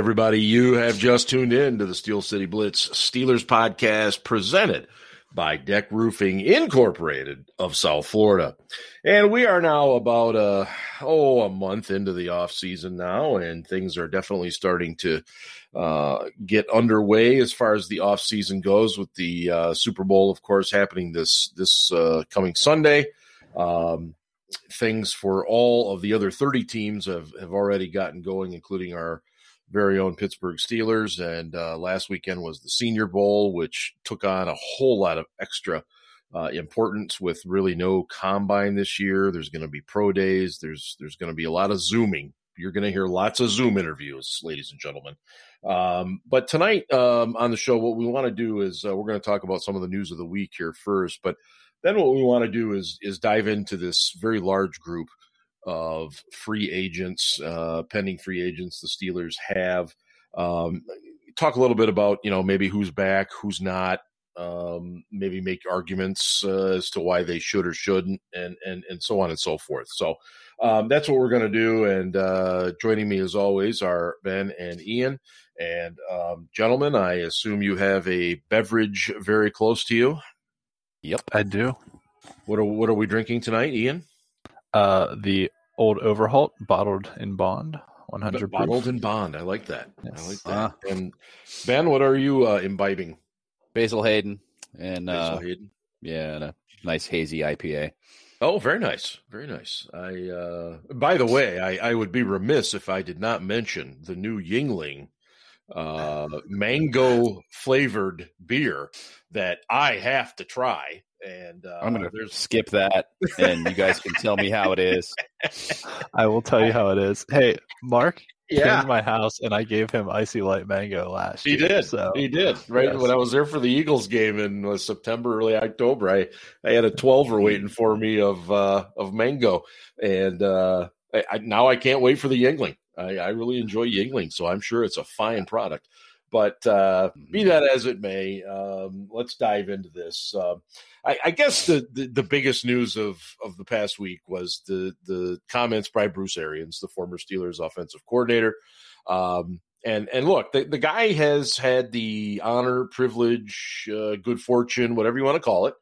Everybody, you have just tuned in to the Steel City Blitz Steelers podcast presented by Deck Roofing Incorporated of South Florida. And we are now about a oh a month into the off season now and things are definitely starting to uh, get underway as far as the off season goes with the uh, Super Bowl of course happening this this uh, coming Sunday. Um, things for all of the other 30 teams have, have already gotten going including our very own Pittsburgh Steelers. And uh, last weekend was the Senior Bowl, which took on a whole lot of extra uh, importance with really no combine this year. There's going to be pro days. There's there's going to be a lot of zooming. You're going to hear lots of Zoom interviews, ladies and gentlemen. Um, but tonight um, on the show, what we want to do is uh, we're going to talk about some of the news of the week here first. But then what we want to do is is dive into this very large group of free agents, uh, pending free agents the Steelers have. Um, talk a little bit about you know maybe who's back, who's not. Um, maybe make arguments uh, as to why they should or shouldn't, and and and so on and so forth. So um, that's what we're going to do. And uh, joining me as always are Ben and Ian. And um, gentlemen, I assume you have a beverage very close to you. Yep, I do. What are what are we drinking tonight, Ian? Uh, the old Overholt bottled in bond, one hundred bottled in bond. I like that. Yes. I like that. Uh, and Ben, what are you uh, imbibing? Basil Hayden and Basil uh, Hayden. Yeah, and a nice hazy IPA. Oh, very nice, very nice. I uh, by the way, I, I would be remiss if I did not mention the new Yuengling uh, mango flavored beer that I have to try. And uh, I'm going to skip that, and you guys can tell me how it is. I will tell you how it is. Hey, Mark, yeah. came to my house and I gave him icy light mango last he year. did. So he did. Right yes. when I was there for the Eagles game in uh, September, early October, I, I had a 12er waiting for me of uh, of mango, and uh, I, I, now I can't wait for the Yuengling. I, I really enjoy Yuengling, so I'm sure it's a fine product. But uh, be mm-hmm. that as it may, um, let's dive into this. Uh, I, I, guess the, the, the biggest news of of the past week was the the comments by Bruce Arians, the former Steelers offensive coordinator. Um, and and look, the, the guy has had the honor, privilege, uh, good fortune, whatever you want to call it,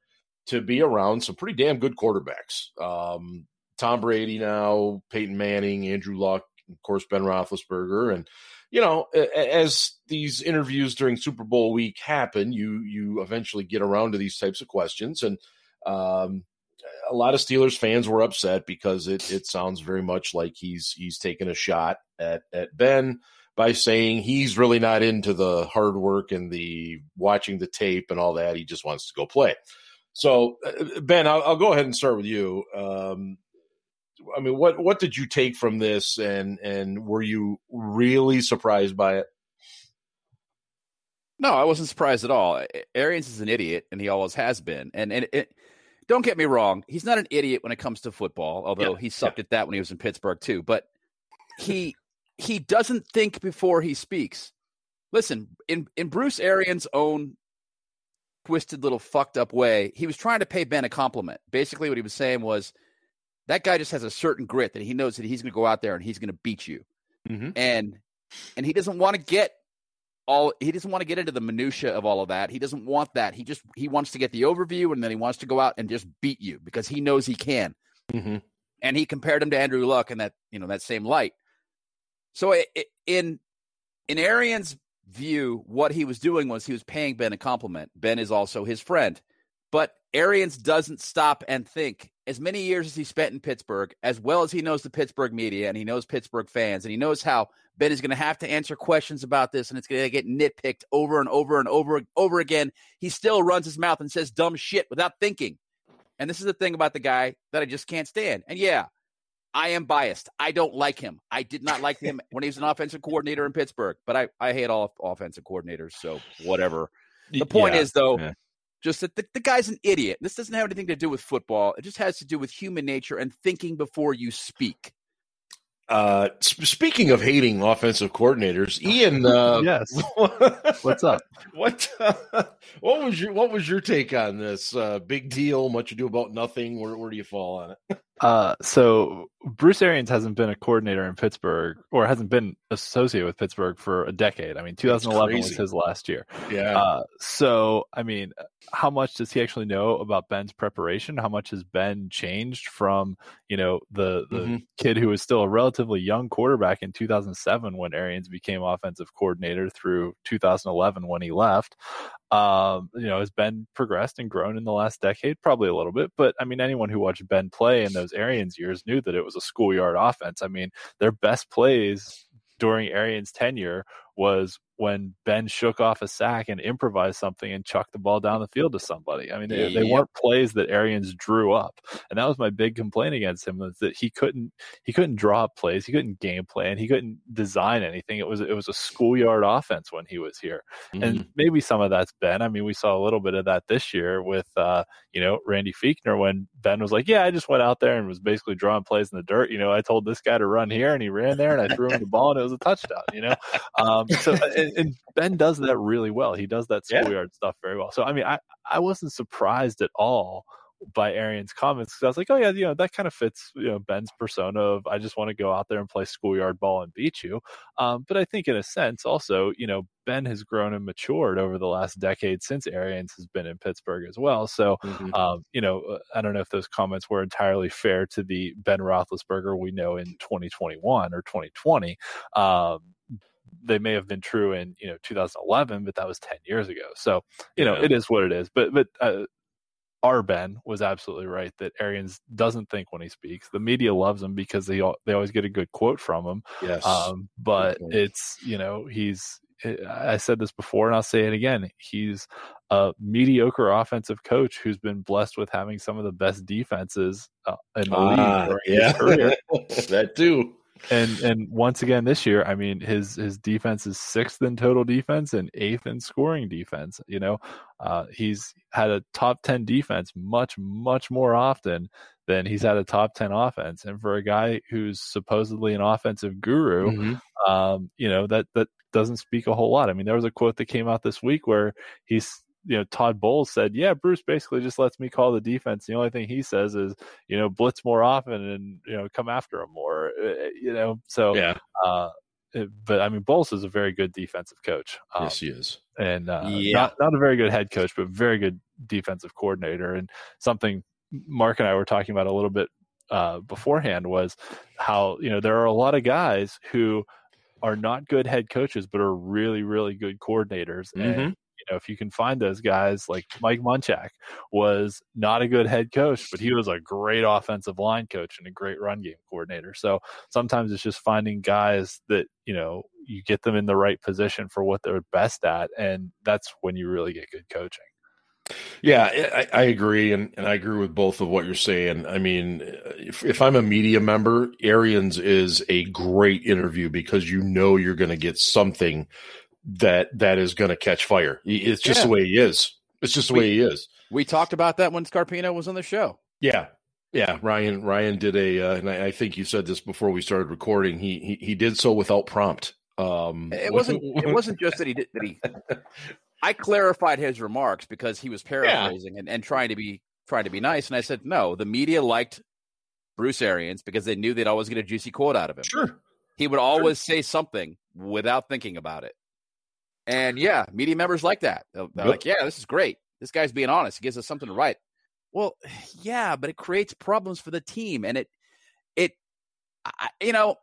to be around some pretty damn good quarterbacks. Um, Tom Brady now, Peyton Manning, Andrew Luck, of course Ben Roethlisberger, and you know, as these interviews during Super Bowl week happen, you you eventually get around to these types of questions, and um, a lot of Steelers fans were upset because it it sounds very much like he's he's taken a shot at at Ben by saying he's really not into the hard work and the watching the tape and all that. He just wants to go play. So, uh, Ben, I'll, I'll go ahead and start with you. Um, I mean, what what did you take from this, and and were you really surprised by it? No, I wasn't surprised at all. Arians is an idiot, and he always has been. And and it, don't get me wrong, he's not an idiot when it comes to football, although yeah, he sucked yeah. at that when he was in Pittsburgh too. But he he doesn't think before he speaks. Listen, in in Bruce Arians' own twisted little fucked up way, he was trying to pay Ben a compliment. Basically, what he was saying was that guy just has a certain grit that he knows that he's going to go out there and he's going to beat you. Mm-hmm. And and he doesn't want to get all he doesn't want to get into the minutia of all of that. He doesn't want that. He just he wants to get the overview and then he wants to go out and just beat you because he knows he can. Mm-hmm. And he compared him to Andrew Luck in that you know that same light. So it, it, in in Arians' view, what he was doing was he was paying Ben a compliment. Ben is also his friend, but Arians doesn't stop and think as many years as he spent in Pittsburgh, as well as he knows the Pittsburgh media and he knows Pittsburgh fans, and he knows how Ben is going to have to answer questions about this and it's going to get nitpicked over and over and over over again. He still runs his mouth and says dumb shit without thinking. And this is the thing about the guy that I just can't stand. And yeah, I am biased. I don't like him. I did not like him when he was an offensive coordinator in Pittsburgh, but I, I hate all offensive coordinators. So whatever. The point yeah, is, though, yeah. Just that the, the guy's an idiot. This doesn't have anything to do with football. It just has to do with human nature and thinking before you speak. Uh, speaking of hating offensive coordinators, Ian. Uh, yes. What's up? What uh, What was your What was your take on this? Uh, big deal. Much ado about nothing. Where Where do you fall on it? Uh, so Bruce Arians hasn't been a coordinator in Pittsburgh or hasn't been associated with Pittsburgh for a decade. I mean, 2011 was his last year. Yeah. Uh, so, I mean, how much does he actually know about Ben's preparation? How much has Ben changed from, you know, the, the mm-hmm. kid who was still a relatively young quarterback in 2007 when Arians became offensive coordinator through 2011 when he left? Um, you know, has Ben progressed and grown in the last decade? Probably a little bit, but I mean, anyone who watched Ben play in those Arians years knew that it was a schoolyard offense. I mean, their best plays during Arians' tenure was when Ben shook off a sack and improvised something and chucked the ball down the field to somebody. I mean, they, they weren't plays that Arians drew up, and that was my big complaint against him was that he couldn't he couldn't draw up plays, he couldn't game plan, he couldn't design anything. It was it was a schoolyard offense when he was here, mm-hmm. and maybe some of that's Ben. I mean, we saw a little bit of that this year with uh, you know Randy Fichtner when Ben was like, "Yeah, I just went out there and was basically drawing plays in the dirt." You know, I told this guy to run here, and he ran there, and I threw him the ball, and it was a touchdown. You know, um, so. And, and, Ben does that really well. He does that schoolyard yeah. stuff very well. So I mean, I I wasn't surprised at all by Arians' comments because I was like, oh yeah, you know that kind of fits you know Ben's persona of I just want to go out there and play schoolyard ball and beat you. Um, but I think in a sense also, you know, Ben has grown and matured over the last decade since Arians has been in Pittsburgh as well. So, mm-hmm. um, you know, uh, I don't know if those comments were entirely fair to the Ben Roethlisberger we know in 2021 or 2020. Um, they may have been true in you know 2011, but that was 10 years ago. So you know it is what it is. But but uh, our Ben was absolutely right that Arians doesn't think when he speaks. The media loves him because they they always get a good quote from him. Yes, um, but it's you know he's I said this before and I'll say it again. He's a mediocre offensive coach who's been blessed with having some of the best defenses uh, in the ah, league. Yeah, that too and and once again this year, I mean his his defense is sixth in total defense and eighth in scoring defense. You know, uh, he's had a top ten defense much much more often than he's had a top ten offense. And for a guy who's supposedly an offensive guru, mm-hmm. um, you know that that doesn't speak a whole lot. I mean, there was a quote that came out this week where he's you know, Todd Bowles said, yeah, Bruce basically just lets me call the defense. The only thing he says is, you know, blitz more often and, you know, come after him more, uh, uh, you know, so, yeah. Uh, but I mean, Bowles is a very good defensive coach. Um, yes, he is. And uh, yeah. not, not a very good head coach, but very good defensive coordinator. And something Mark and I were talking about a little bit uh, beforehand was how, you know, there are a lot of guys who are not good head coaches, but are really, really good coordinators. Mm-hmm. And know, if you can find those guys, like Mike Munchak was not a good head coach, but he was a great offensive line coach and a great run game coordinator. So sometimes it's just finding guys that, you know, you get them in the right position for what they're best at. And that's when you really get good coaching. Yeah, I, I, agree, and, and I agree with both of what you're saying. I mean, if, if I'm a media member, Arians is a great interview because you know you're going to get something that that is going to catch fire. It's just yeah. the way he is. It's just the we, way he is. We talked about that when Scarpino was on the show. Yeah, yeah. Ryan Ryan did a, uh, and I, I, think you said this before we started recording. He he, he did so without prompt. Um, it wasn't. it wasn't just that he did that he. I clarified his remarks because he was paraphrasing yeah. and, and trying to be trying to be nice, and I said no. The media liked Bruce Arians because they knew they'd always get a juicy quote out of him. Sure. He would always sure. say something without thinking about it. And yeah, media members like that. They're, they're yep. like, yeah, this is great. This guy's being honest. He gives us something to write. Well, yeah, but it creates problems for the team. And it, it, I, you know,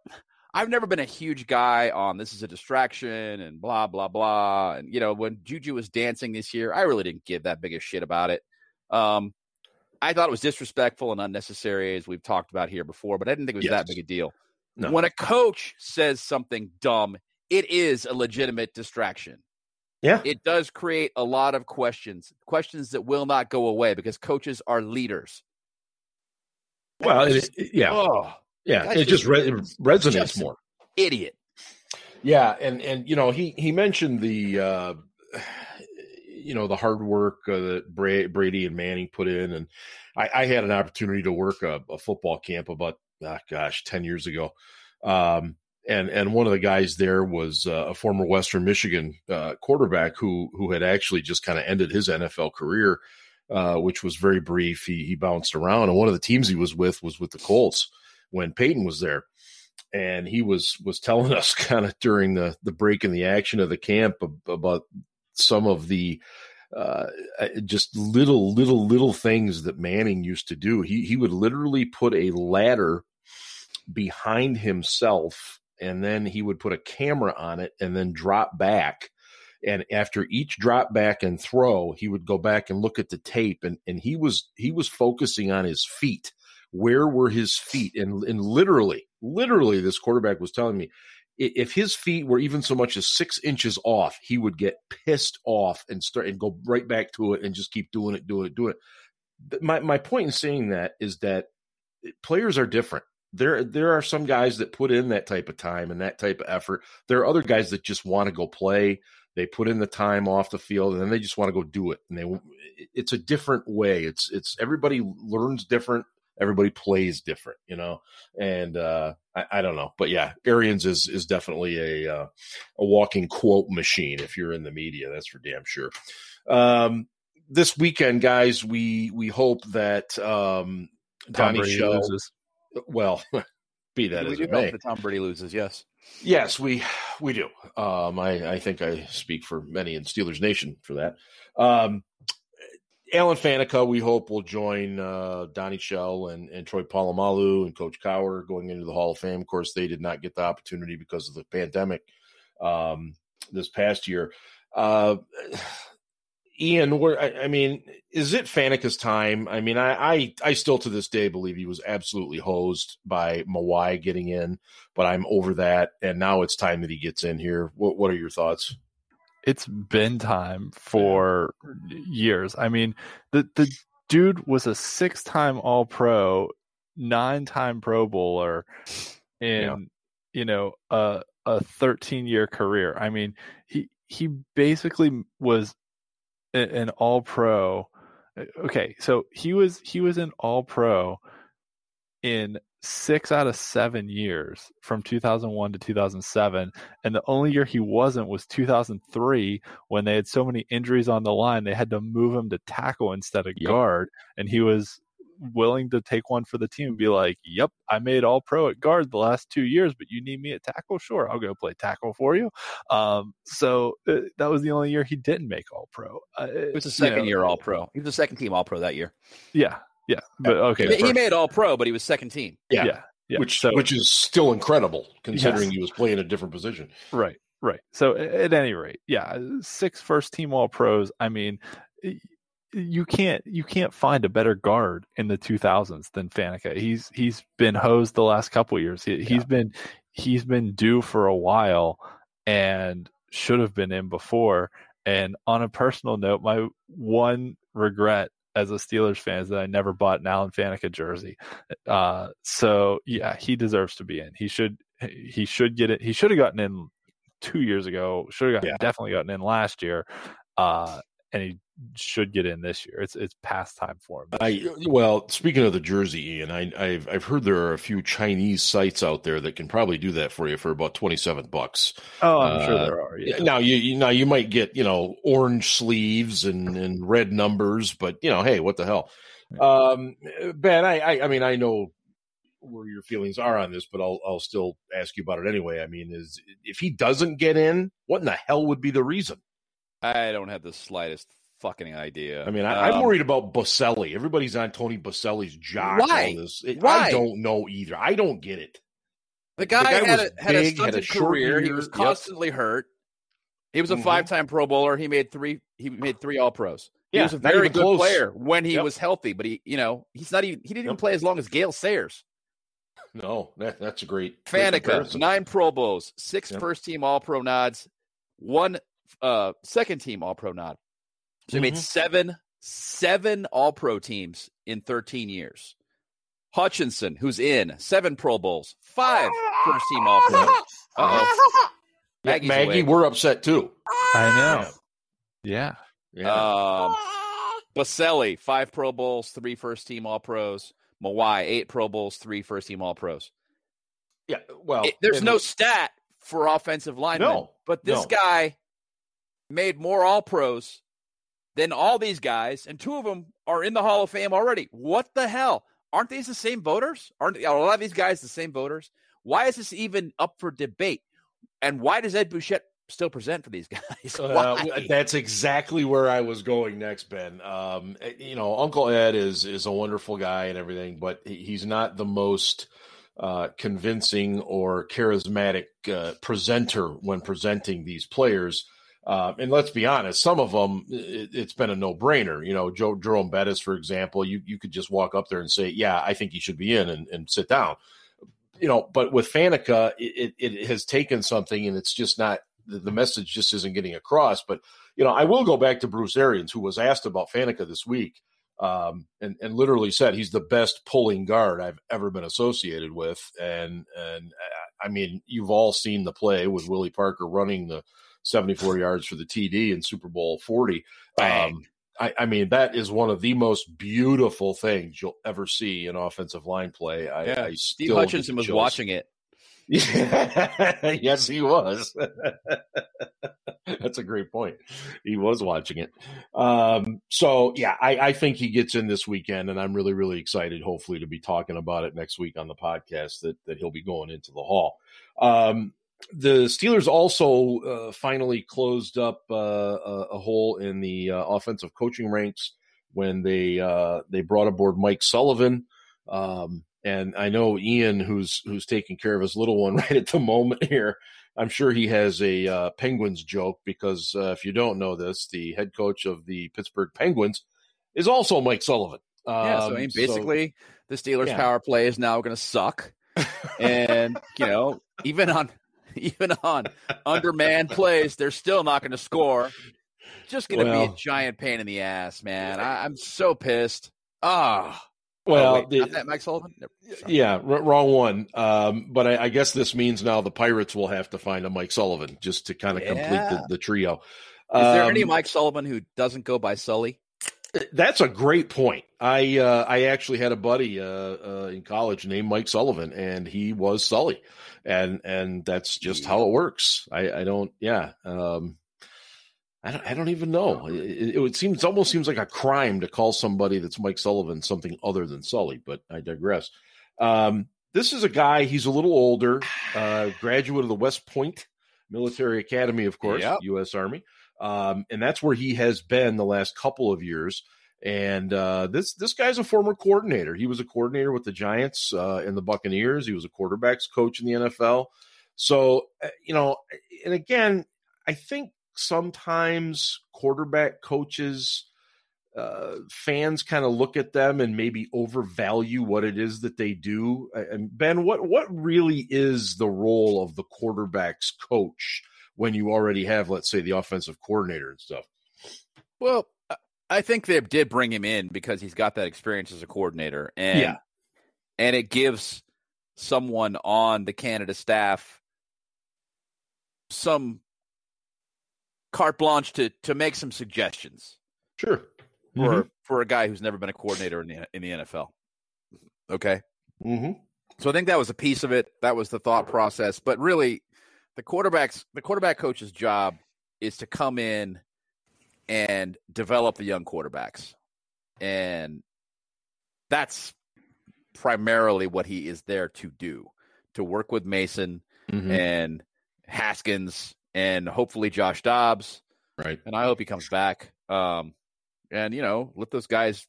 I've never been a huge guy on this is a distraction and blah, blah, blah. And, you know, when Juju was dancing this year, I really didn't give that big a shit about it. Um, I thought it was disrespectful and unnecessary, as we've talked about here before, but I didn't think it was yes. that big a deal. No. When a coach says something dumb, it is a legitimate distraction. Yeah. It does create a lot of questions, questions that will not go away because coaches are leaders. Well, it, yeah. Oh, yeah, it just, re- it resonates just more. Idiot. Yeah, and and you know, he he mentioned the uh you know, the hard work uh, that Brady and Manning put in and I, I had an opportunity to work a, a football camp about oh gosh, 10 years ago. Um and and one of the guys there was uh, a former Western Michigan uh, quarterback who who had actually just kind of ended his NFL career. uh, which was very brief. He he bounced around, and one of the teams he was with was with the Colts when Peyton was there, and he was was telling us kind of during the the break in the action of the camp about some of the uh, just little little little things that Manning used to do. He he would literally put a ladder behind himself and then he would put a camera on it and then drop back. And after each drop back and throw he would go back and look at the tape and and he was he was focusing on his feet. Where were his feet? And and literally literally this quarterback was telling me if his feet were even so much as six inches off he would get pissed off and start and go right back to it and just keep doing it doing it doing it. My my point in saying that is that eh, players are different there there are some guys that put in that type of time and that type of effort. There are other guys that just want to go play. They put in the time off the field and then they just want to go do it. And they it's a different way. It's it's everybody learns different. Everybody plays different, you know. And uh, I, I, don't know, but yeah, Arians is is definitely a uh, a walking quote machine. If you're in the media, that's for damn sure. Um, this weekend, guys, we we hope that um, Donnie Shell loses well, be that we as it may. That Tom Brady loses, yes. Yes, we we do. Um, I, I think I speak for many in Steelers Nation for that. Um, Alan Faneca, we hope will join uh, Donnie Shell and, and Troy Polamalu and Coach Cowher going into the Hall of Fame. Of course, they did not get the opportunity because of the pandemic um, this past year. Uh, Ian, where I, I, mean, is it Faneca's time? I mean, I, I, I still to this day believe he was absolutely hosed by Mawae getting in, but I'm over that, and now it's time that he gets in here. What What are your thoughts? It's been time for years. I mean, the the dude was a six time All Pro, nine time Pro Bowler, in yeah. you know a a 13 year career. I mean, he he basically was an all pro. Uh, okay, so he was he was an all pro in six out of seven years from 2001 to 2007 and the only year he wasn't was 2003 when they had so many injuries on the line they had to move him to tackle instead of yep. guard and he was willing to take one for the team and be like, "Yep, I made All Pro at guard the last two years, but you need me at tackle? Sure, I'll go play tackle for you." Um, so uh, that was the only year he didn't make All Pro. Uh, it was the second you know, year All Pro. He was the second team All Pro that year. Yeah, yeah, but okay, he, he made All Pro, but he was second team. Yeah, yeah, yeah. which so, which is still incredible considering yes. he was playing a different position. Right. Right. So at any rate, yeah, six first team all pros. I mean, you can't you can't find a better guard in the 2000s than Faneca. He's he's been hosed the last couple years. He, has yeah. been he's been due for a while and should have been in before. And on a personal note, my one regret as a Steelers fan is that I never bought an Alan Faneca jersey. Uh, so yeah, he deserves to be in. He should he should get it. He should have gotten in two years ago. Should have yeah. definitely gotten in last year. Uh, and he should get in this year. It's it's past time for him. I well, speaking of the jersey, Ian, I, have I've heard there are a few Chinese sites out there that can probably do that for you for about twenty seven bucks. Oh, I'm uh, sure there are. Yeah. Now you, you now you might get you know orange sleeves and and red numbers, but you know, hey, what the hell? Um, Ben, I, I I mean I know where your feelings are on this, but I'll I'll still ask you about it anyway. I mean, is if he doesn't get in, what in the hell would be the reason? I don't have the slightest fucking idea. I mean, I, am um, worried about Boselli. Everybody's on Tony Boselli's job. Why? It, why? I don't know either. I don't get it. The guy, the guy had, a, had big, a stunted had a career. He was constantly yep. hurt. He was a mm-hmm. five-time Pro Bowler. He made three. He made three All Pros. He was a very good close. player when he yep. was healthy, but he, you know, he's not even. He didn't yep. even play as long as Gale Sayers. No, that, that's a great. Faneca, nine Pro Bowls, six first-team All Pro nods, one uh, second team All Pro nod. So he mm-hmm. made seven seven All Pro teams in 13 years. Hutchinson, who's in seven Pro Bowls, five first team All Pro. Uh-oh. Yeah, Maggie, we're upset too. I know. Yeah. Yeah. Um, Boselli, five Pro Bowls, three first team All Pros. Mawae, eight Pro Bowls, three first team All Pros. Yeah. Well, it, there's no stat for offensive linemen, no, but this no. guy made more All Pros than all these guys, and two of them are in the Hall of Fame already. What the hell? Aren't these the same voters? Aren't a lot of these guys the same voters? Why is this even up for debate? And why does Ed Bouchette still present for these guys? Uh, that's exactly where I was going next, Ben. Um, eh, you know, Uncle Ed is is a wonderful guy and everything, but he's not the most uh, convincing or charismatic uh, presenter when presenting these players. Uh, and let's be honest, some of them it, has been a no brainer. You know, Joe, Jerome Bettis, for example, you you could just walk up there and say, "Yeah, I think he should be in," and, and sit down. You know, but with Faneca, it, it, has taken something, and it's just not the, the message just isn't getting across. But you know, I will go back to Bruce Arians, who was asked about Faneca this week, um, and and literally said he's the best pulling guard I've ever been associated with. And and uh, I mean, you've all seen the play with Willie Parker running the 74 yards for the TD in Super Bowl 40. Um, I, I, mean, that is one of the most beautiful things you'll ever see in offensive line play. I, yeah. I Steve Hutchinson was watching it. yes, he was. That's a great point. He was watching it. Um, so, yeah, I, I, think he gets in this weekend, and I'm really, really excited, hopefully, to be talking about it next week on the podcast that, that he'll be going into the hall. Um, the Steelers also uh, finally closed up uh, a, a, hole in the uh, offensive coaching ranks when they uh, they brought aboard Mike Sullivan. Um, and I know Ian, who's who's taking care of his little one right at the moment here. I'm sure he has a uh, Penguins joke because uh, if you don't know this, the head coach of the Pittsburgh Penguins is also Mike Sullivan. Um, yeah, so I mean, um, basically, so, the Steelers' yeah. power play is now going to suck, and you know, even on even on undermanned plays, they're still not going to score. Just going to well, be a giant pain in the ass, man. I, am so pissed. Ah. Oh. Well, oh, wait, the, Mike Sullivan. Yeah, r- wrong one. Um, but I, I, guess this means now the Pirates will have to find a Mike Sullivan just to kind of yeah. complete the, the, trio. Is um, there any um, Mike Sullivan who doesn't go by Sully? That's a great point. I uh, I actually had a buddy uh, uh, in college named Mike Sullivan, and he was Sully and and that's just how it works. I, I don't, yeah. Um, I don't, I don't even know. It, it, seems almost seems like a crime to call somebody that's Mike Sullivan something other than Sully, but I digress. Um, this is a guy. He's a little older, uh, graduate of the West Point Military Academy, of course, yep. U.S. Army, um, and that's where he has been the last couple of years. And uh, this this guy's a former coordinator. He was a coordinator with the Giants uh, and the Buccaneers. He was a quarterbacks coach in the NFL. So uh, you know, and again, I think sometimes quarterback coaches, uh, fans kind of look at them and maybe overvalue what it is that they do. And Ben, what what really is the role of the quarterbacks coach when you already have, let's say, the offensive coordinator and stuff? Well, I think they did bring him in because he's got that experience as a coordinator, and yeah. and it gives someone on the Canada staff some carte blanche to to make some suggestions. Sure. For mm-hmm. for a guy who's never been a coordinator in the in the NFL. Okay. Mm-hmm. So I think that was a piece of it. That was the thought process. But really, the quarterbacks the quarterback coach's job is to come in and develop the young quarterbacks. And that's primarily what he is there to do to work with Mason mm-hmm. and Haskins and hopefully Josh Dobbs. Right. And I hope he comes back. Um, and, you know, let those guys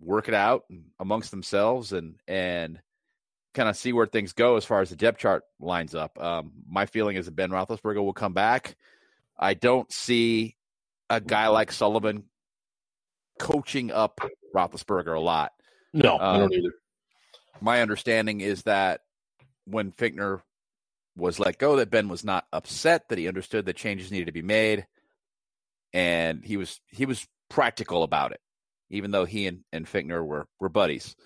work it out amongst themselves and, and, kind of see where things go as far as the depth chart lines up. Um, my feeling is that Ben Roethlisberger will come back. I don't see a guy like Sullivan coaching up Roethlisberger a lot. No, um, I don't either. My understanding is that when Fichtner was let go, that Ben was not upset, that he understood that changes needed to be made, and he was he was practical about it, even though he and, and Fichtner were were buddies.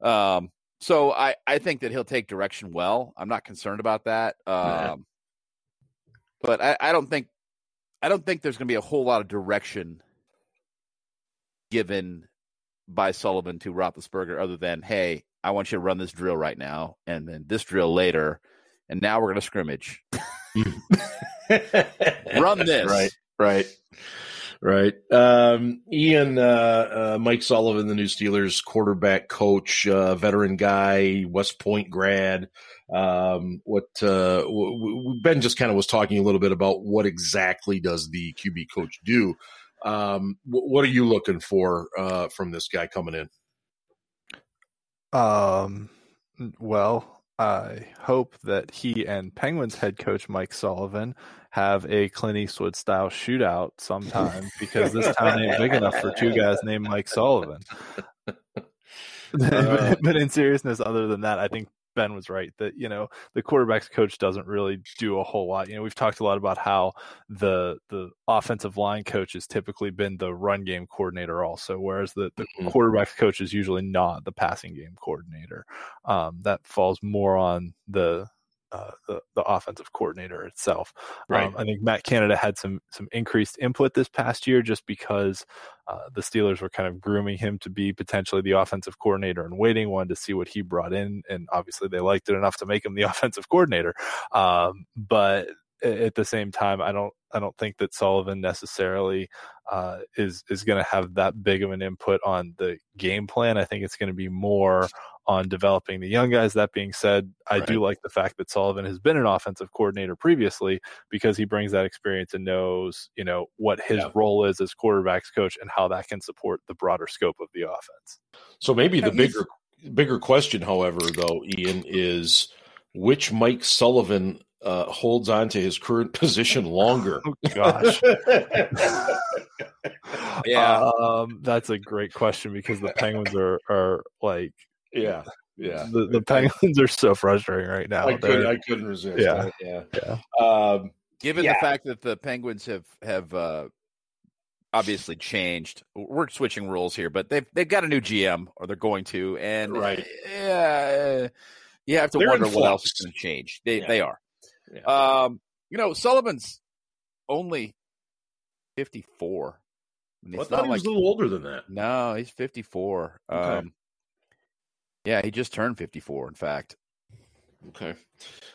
Um, so I I think that he'll take direction well. I'm not concerned about that. Um, but I, I don't think I don't think there's going to be a whole lot of direction given by Sullivan to Roethlisberger other than, hey, I want you to run this drill right now, and then this drill later, and now we're going to scrimmage. run this. Right, right. Right. Um, Ian, uh, uh, Mike Sullivan, the new Steelers quarterback coach, uh, veteran guy, West Point grad. Um, what uh, w- Ben just kind of was talking a little bit about what exactly does the QB coach do. Um, w- what are you looking for uh, from this guy coming in? Um, well, I hope that he and Penguins head coach Mike Sullivan have a Clint Eastwood style shootout sometime because this town ain't big enough for two guys named Mike Sullivan. Uh, but in seriousness, other than that, I think Ben was right that you know the quarterbacks coach doesn't really do a whole lot. You know, we've talked a lot about how the the offensive line coach has typically been the run game coordinator also, whereas the the mm-hmm. quarterbacks coach is usually not the passing game coordinator. Um, that falls more on the uh, the, the offensive coordinator itself. Right. Um, I think Matt Canada had some some increased input this past year just because uh, the Steelers were kind of grooming him to be potentially the offensive coordinator and waiting one to see what he brought in, and obviously they liked it enough to make him the offensive coordinator. Um, but at the same time, I don't I don't think that Sullivan necessarily uh, is is going to have that big of an input on the game plan. I think it's going to be more on developing the young guys. That being said, I right. do like the fact that Sullivan has been an offensive coordinator previously because he brings that experience and knows, you know, what his yeah. role is as quarterbacks coach and how that can support the broader scope of the offense. So maybe the bigger bigger question, however, though, Ian, is which Mike Sullivan uh, holds on to his current position longer. oh, gosh. yeah, um, that's a great question because the Penguins are are like yeah. Yeah, the, the Penguins are so frustrating right now. I, could, I couldn't resist. Yeah, yeah, yeah. Um, Given yeah. the fact that the Penguins have have uh, obviously changed, we're switching rules here, but they've they've got a new GM, or they're going to, and right, yeah, you have to they're wonder what else is going to change. They yeah. they are. Yeah. Um, you know, Sullivan's only fifty four. I, mean, I thought he like, was a little older than that. No, he's fifty four. Okay. Um, yeah, he just turned 54, in fact. Okay.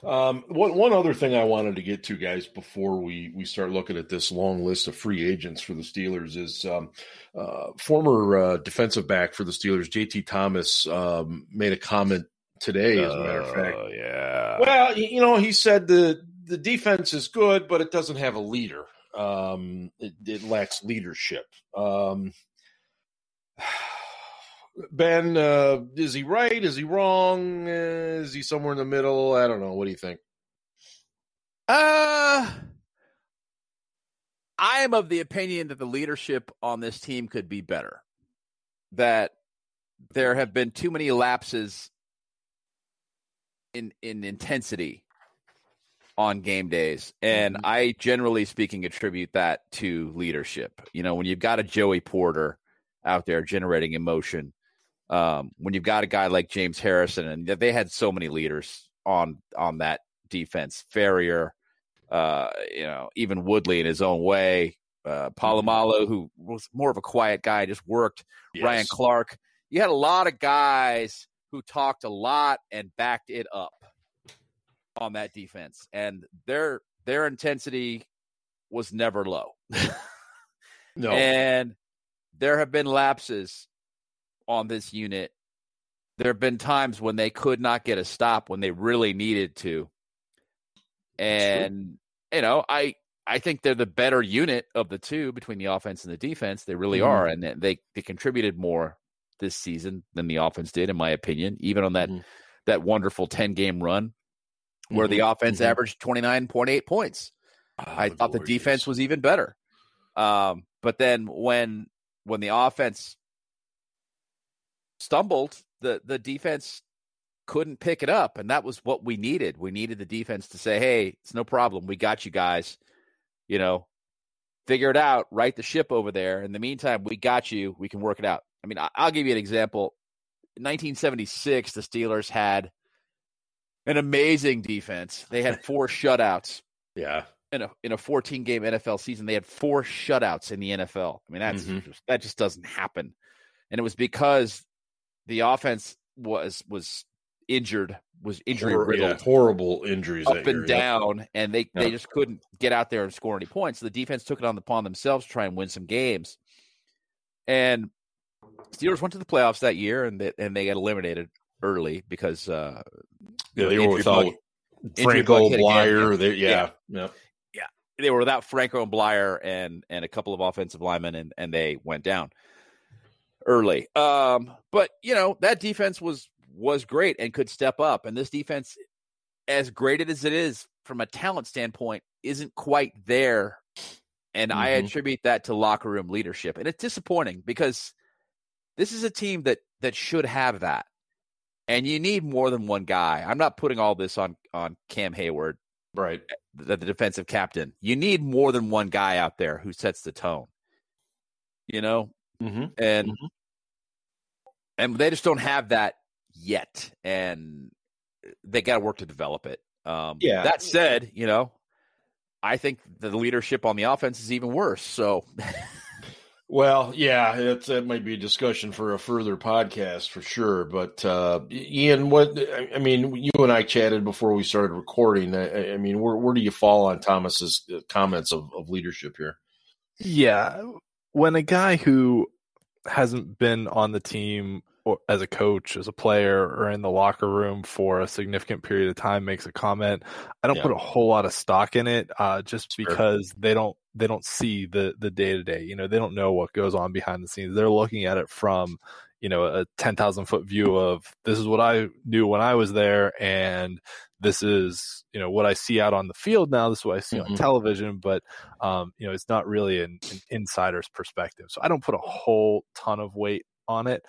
Um, one one other thing I wanted to get to, guys, before we we start looking at this long list of free agents for the Steelers, is um, uh, former uh, defensive back for the Steelers, JT Thomas, um, made a comment today. As a matter of fact, uh, yeah. Well, you know, he said the the defense is good, but it doesn't have a leader. Um, it, it lacks leadership. Um, Ben, uh, is he right? Is he wrong? Uh, is he somewhere in the middle? I don't know. What do you think? Uh, I am of the opinion that the leadership on this team could be better. That there have been too many lapses in in intensity on game days, and mm-hmm. I generally speaking attribute that to leadership. You know, when you've got a Joey Porter out there generating emotion um, when you've got a guy like James Harrison, and they had so many leaders on on that defense, Farrior, uh, you know, even Woodley in his own way, uh, mm-hmm. Who was more of a quiet guy, just worked. Yes. Ryan Clark. You had a lot of guys who talked a lot and backed it up on that defense, and their their intensity was never low. no, and there have been lapses on this unit. There have been times when they could not get a stop when they really needed to. And you know, I I think they're the better unit of the two between the offense and the defense. They really mm-hmm. are, and they they contributed more this season than the offense did, in my opinion. Even on that mm-hmm. that wonderful ten game run where mm-hmm. the offense mm-hmm. averaged twenty nine point eight points. Oh, I thought the defense was even better. Um, but then when when the offense stumbled, the the defense couldn't pick it up, and that was what we needed. We needed the defense to say, "Hey, it's no problem. We got you guys. You know, figure it out. Right the ship over there. In the meantime, we got you. We can work it out." I mean, I'll give you an example. In 1976, the Steelers had an amazing defense. They had four shutouts. Yeah. In a in a 14 game NFL season, they had four shutouts in the NFL. I mean, that's mm-hmm. just, that just doesn't happen. And it was because the offense was was injured, was injury Hor- yeah, riddled, horrible injuries up and year, down, and they Yeah. they just couldn't get out there and score any points. So the defense took it on the upon themselves to try and win some games. And Steelers went to the playoffs that year, and they, and they got eliminated early because uh, Yeah, they were without bug- Franco Bleier. yeah. They, yeah, yeah. they were without Franco and Bleier and and a couple of offensive linemen, and and they went down early. Um, but you know that defense was was great and could step up, and this defense, as great as it is from a talent standpoint, isn't quite there. And I Mhm. attribute that to locker room leadership, and it's disappointing because this is a team that that should have that, and you need more than one guy. I'm not putting all this on on Cam Hayward Right. the, the defensive captain. You need more than one guy out there who sets the tone. You know, Mm-hmm. and Mhm. and they just don't have that yet, and they got to work to develop it. Um, Yeah. That said, you know, I think the leadership on the offense is even worse. So Well, yeah, it's, that might be a discussion for a further podcast for sure. But uh, Ian, what I mean, you and I chatted before we started recording. I, I mean, where where do you fall on Thomas's uh, comments of, of leadership here? Yeah, when a guy who hasn't been on the team or as a coach, as a player, or in the locker room for a significant period of time makes a comment, I don't Yeah. put a whole lot of stock in it, uh, just Sure. because they don't they don't see the the day to day. You know, they don't know what goes on behind the scenes. They're looking at it from you know a ten thousand foot view of this is what I knew when I was there, and this is you know what I see out on the field now. This is what I see on Mhm. television, but um, you know it's not really an, an insider's perspective. So I don't put a whole ton of weight on it.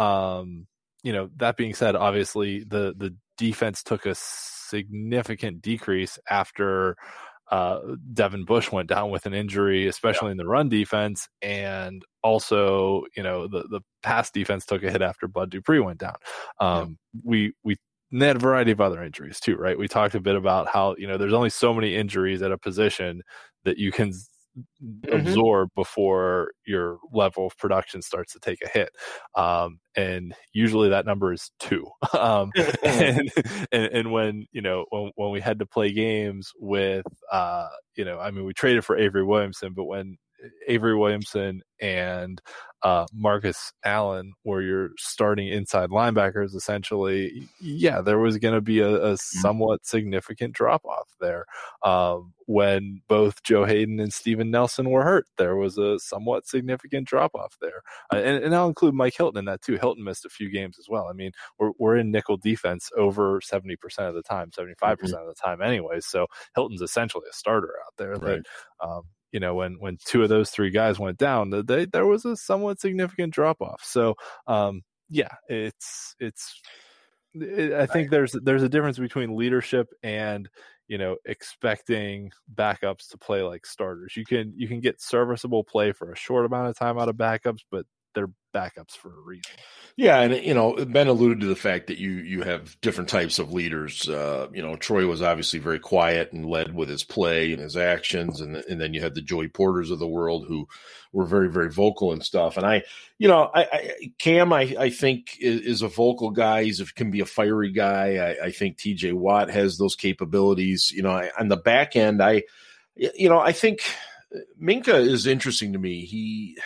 Um, you know that being said, obviously the the defense took a significant decrease after uh, Devin Bush went down with an injury, especially in the run defense, and also you know the the pass defense took a hit after Bud Dupree went down. Um, We we and they had a variety of other injuries too, right? We talked a bit about how you know there's only so many injuries at a position that you can absorb before your level of production starts to take a hit, um, and usually that number is two. um, and, and and when you know when when we had to play games with uh, you know I mean we traded for Avery Williamson, but when Avery Williamson and uh, Marcus Allen were your starting inside linebackers, essentially, yeah, there was going to be a, a somewhat significant drop off there. Um, when both Joe Hayden and Steven Nelson were hurt, there was a somewhat significant drop off there. Uh, and, and I'll include Mike Hilton in that too. Hilton missed a few games as well. I mean, we're, we're in nickel defense over 70% of the time, 75% of the time, anyway. So Hilton's essentially a starter out there. That, um, you know, when when two of those three guys went down, they, there was a somewhat significant drop off. So, um, yeah, it's it's. It, I think there's there's a difference between leadership and you know expecting backups to play like starters. You can you can get serviceable play for a short amount of time out of backups, but they're backups for a reason. Yeah, and you know, Ben alluded to the fact that you you have different types of leaders. Uh, you know, Troy was obviously very quiet and led with his play and his actions, and and then you had the Joey Porters of the world who were very very vocal and stuff. And I, you know, I, I Cam, I I think is, is a vocal guy. He's can be a fiery guy. I, I think T.J. Watt has those capabilities. You know, I, on the back end, I, you know, I think Minkah is interesting to me. He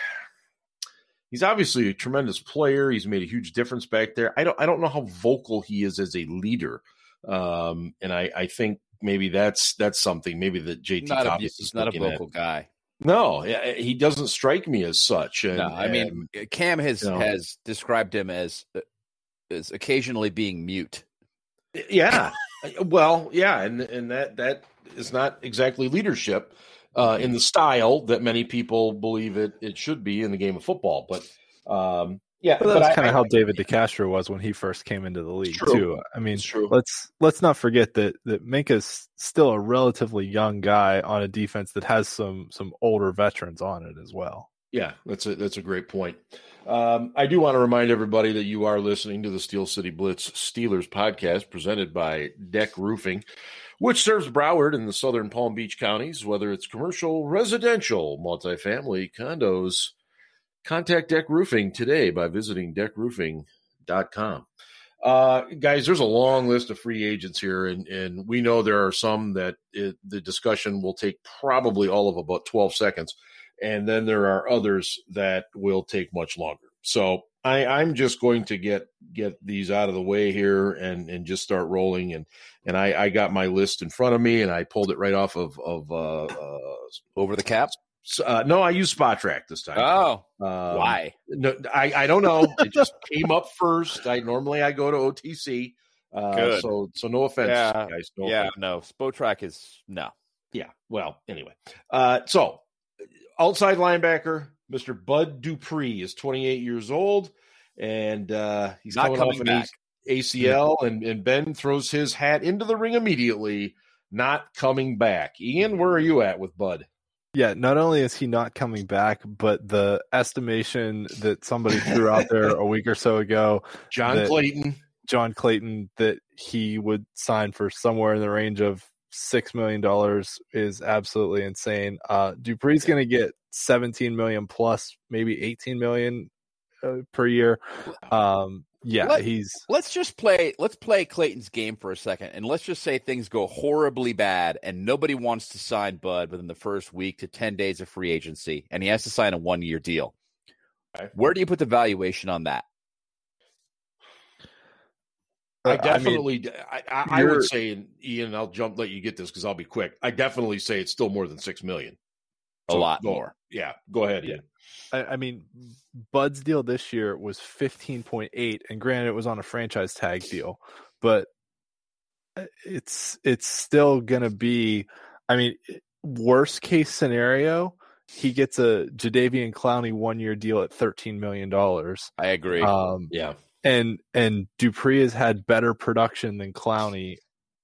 he's obviously a tremendous player. He's made a huge difference back there. I don't I don't know how vocal he is as a leader. Um, and I, I think maybe that's that's something maybe that JT not a, Thomas he's is not a looking at. vocal guy. No, he doesn't strike me as such. And, No, I mean Cam has you know. has described him as uh, as occasionally being mute. yeah, well, yeah, and and that that is not exactly leadership uh, in the style that many people believe it it should be in the game of football. But um, yeah, But that's kind of how David DeCastro was when he first came into the league too. I mean, let's let's not forget that that Minkah's still a relatively young guy on a defense that has some some older veterans on it as well. Yeah, that's a that's a great point. Um, I do want to remind everybody that you are listening to the Steel City Blitz Steelers podcast presented by Deck Roofing, which serves Broward and the southern Palm Beach counties, whether it's commercial, residential, multifamily, condos. Contact Deck Roofing today by visiting deckroofing.com. Uh, guys, there's a long list of free agents here, and, and we know there are some that it, the discussion will take probably all of about 12 seconds. And then there are others that will take much longer. So I, I'm just going to get get these out of the way here and, and just start rolling. And and I, I got my list in front of me, and I pulled it right off of of uh, uh, over the cap. Uh, no, I used Spotrac this time. Oh, um, why? No, I, I don't know. It just came up first. I normally I go to OTC. Uh, Good. So so no offense, yeah, guys. No yeah, offense. no. Spotrac is no. Yeah. Well, anyway. Uh, so outside linebacker, Mr. Bud Dupree is 28 years old, and uh, he's Not coming, coming off back. an ACL, and, and Ben throws his hat into the ring immediately. Not coming back. Ian, where are you at with Bud? Yeah, not only is he not coming back, but the estimation that somebody threw out there a week or so ago, John Clayton, John Clayton, that he would sign for somewhere in the range of six million dollars is absolutely insane. Uh, Dupree's going to get seventeen million plus, maybe eighteen million uh, per year. Um, yeah, Let, he's. Let's just play. Let's play Clayton's game for a second, and let's just say things go horribly bad, and nobody wants to sign Bud within the first week to ten days of free agency, and he has to sign a one-year deal. Okay. Where do you put the valuation on that? I definitely, I, mean, I, I would say, Ian, I'll jump, let you get this because I'll be quick. I definitely say it's still more than six million. So a lot go, more. Yeah, go ahead, Ian. I, I, mean, Bud's deal this year was 15.8, and granted, it was on a franchise tag deal, but uh, it's it's still gonna be. I mean, worst case scenario, he gets a Jadeveon Clowney one year deal at 13 million dollars. I agree. Um, yeah, and and Dupree has had better production than Clowney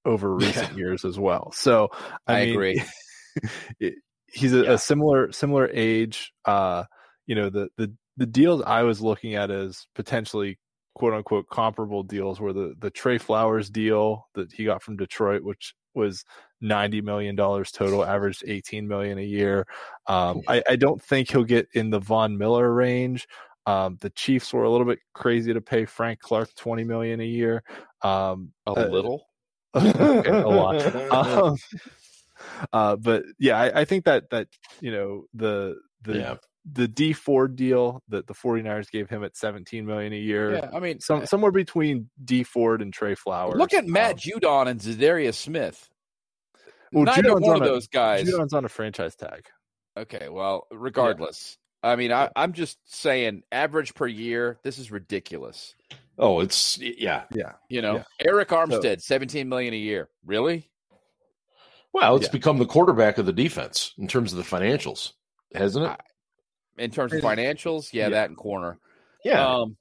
over recent yeah. years as well. So I, I mean, agree. it, he's a, yeah. a, similar similar age. Uh, you know the the the deals I was looking at as potentially quote unquote comparable deals were the the Trey Flowers deal that he got from Detroit, which was ninety million dollars total, averaged eighteen million a year. Um, I, I, don't think he'll get in the Von Miller range. Um, the Chiefs were a little bit crazy to pay Frank Clark twenty million a year. Um, a uh, little, okay, a lot. Uh, but yeah, I, I, think that that you know the the yeah. the Dee Ford deal that the 49ers gave him at 17 million a year. Yeah, I mean some, somewhere between Dee Ford and Trey Flowers. Look at Matt um, Judon and Za'Darius Smith. Well, Neither Judon's one of those guys. Judon's on a franchise tag. Okay, well, regardless. Yeah. I mean, I, I'm just saying, average per year. This is ridiculous. Oh, it's yeah, yeah. You know, yeah. Arik Armstead, so, 17 million a year. Really? Well, it's yeah. become the quarterback of the defense in terms of the financials, hasn't it? In terms of financials, yeah, yeah. that and corner. Yeah. Um,